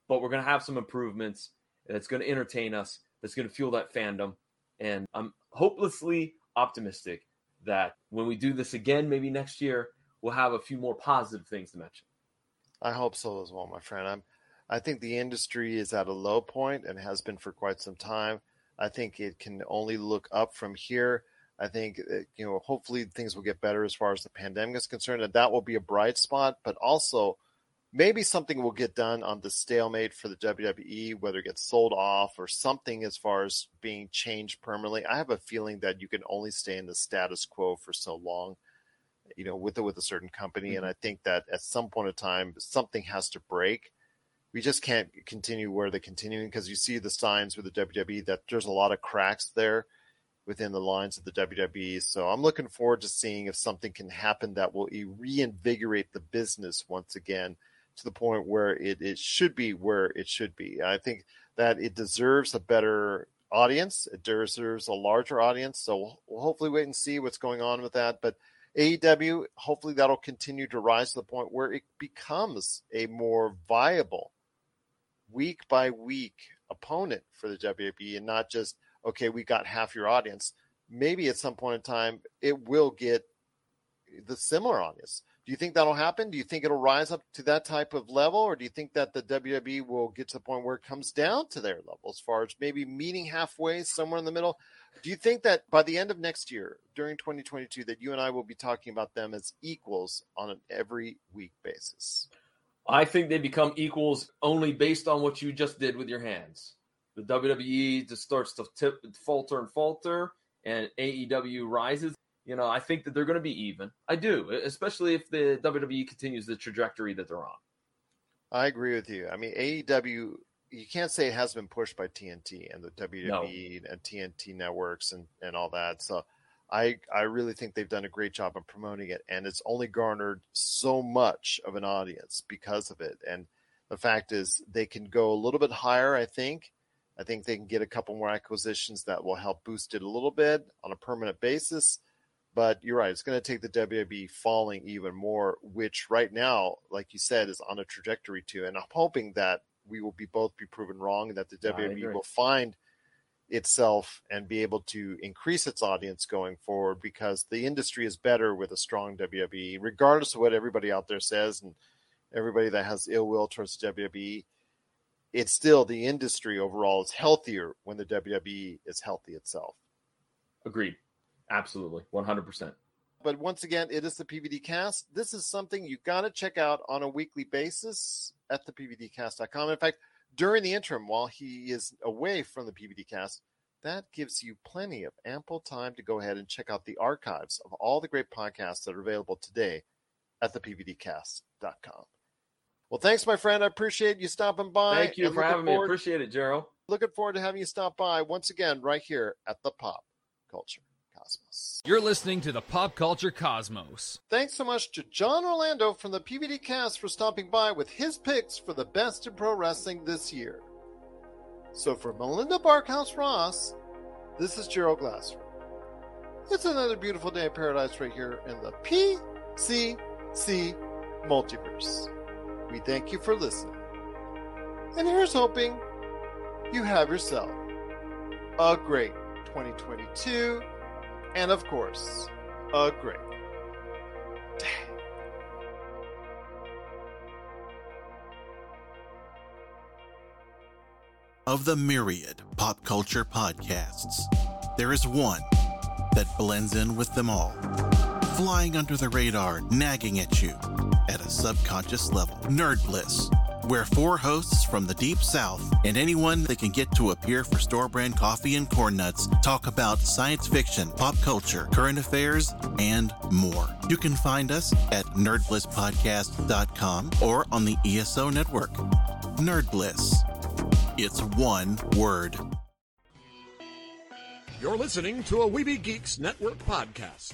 but we're going to have some improvements that's going to entertain us, that's going to fuel that fandom. And I'm hopelessly optimistic that when we do this again, maybe next year, we'll have a few more positive things to mention. I hope so as well, my friend. I'm I think the industry is at a low point and has been for quite some time. I think it can only look up from here. I think uh, you know, hopefully things will get better as far as the pandemic is concerned, and that will be a bright spot. But also, maybe something will get done on the stalemate for the WWE, whether it gets sold off or something as far as being changed permanently. I have a feeling that you can only stay in the status quo for so long you know, with a, with a certain company. And I think that at some point in time, something has to break. We just can't continue where they're continuing because you see the signs with the WWE that there's a lot of cracks there within the lines of the WWE. So I'm looking forward to seeing if something can happen that will reinvigorate the business once again to the point where it, it should be where it should be. I think that it deserves a better audience. It deserves a larger audience. So we'll hopefully wait and see what's going on with that. But AEW, hopefully that'll continue to rise to the point where it becomes a more viable week by week opponent for the WWE and not just, okay, we got half your audience. Maybe at some point in time, it will get the similar audience. Do you think that'll happen? Do you think it'll rise up to that type of level? Or do you think that the WWE will get to the point where it comes down to their level as far as maybe meeting halfway somewhere in the middle? Do you think that by the end of next year, during 2022, that you and I will be talking about them as equals on an every week basis? I think they become equals only based on what you just did with your hands. The WWE just starts to tip, falter and falter, and AEW rises. You know, I think that they're going to be even. I do, especially if the WWE continues the trajectory that they're on. I agree with you. I mean, AEW, you can't say it has been pushed by TNT and the WWE and TNT networks and, and all that. So I I really think they've done a great job of promoting it, and it's only garnered so much of an audience because of it. And the fact is, they can go a little bit higher. I think. I think they can get a couple more acquisitions that will help boost it a little bit on a permanent basis. But you're right; it's going to take the WWE falling even more, which right now, like you said, is on a trajectory to. And I'm hoping that we will be both be proven wrong, and that the WWE will find itself and be able to increase its audience going forward because the industry is better with a strong WWE, regardless of what everybody out there says and everybody that has ill will towards the WWE. It's still the industry overall is healthier when the WWE is healthy itself. Agreed. Absolutely. 100%. But once again, it is the PVD cast. This is something you got to check out on a weekly basis at the PVDcast.com. In fact, during the interim, while he is away from the PVD cast, that gives you plenty of ample time to go ahead and check out the archives of all the great podcasts that are available today at the PVDcast.com. Well, thanks, my friend. I appreciate you stopping by. Thank you for looking having me. forward- Appreciate it, Gerald. Looking forward to having you stop by once again right here at the Pop Culture Cosmos. You're listening to the Pop Culture Cosmos. Thanks so much to John Orlando from the PVD cast for stopping by with his picks for the best in pro wrestling this year. So for Melinda Barkhouse Ross, this is Gerald Glasser. It's another beautiful day in paradise right here in the PCC multiverse. We thank you for listening. And here's hoping you have yourself a great 2022 and of course, a great day. Of the myriad pop culture podcasts, there is one that blends in with them all, flying under the radar, nagging at you at a subconscious level. Nerd Bliss, where four hosts from the deep south and anyone that can get to appear for store brand coffee and corn nuts talk about science fiction, pop culture, current affairs, and more. You can find us at nerdblisspodcast.com or on the ESO network. Nerd Bliss. It's one word. You're listening to a Weeby Geeks Network podcast.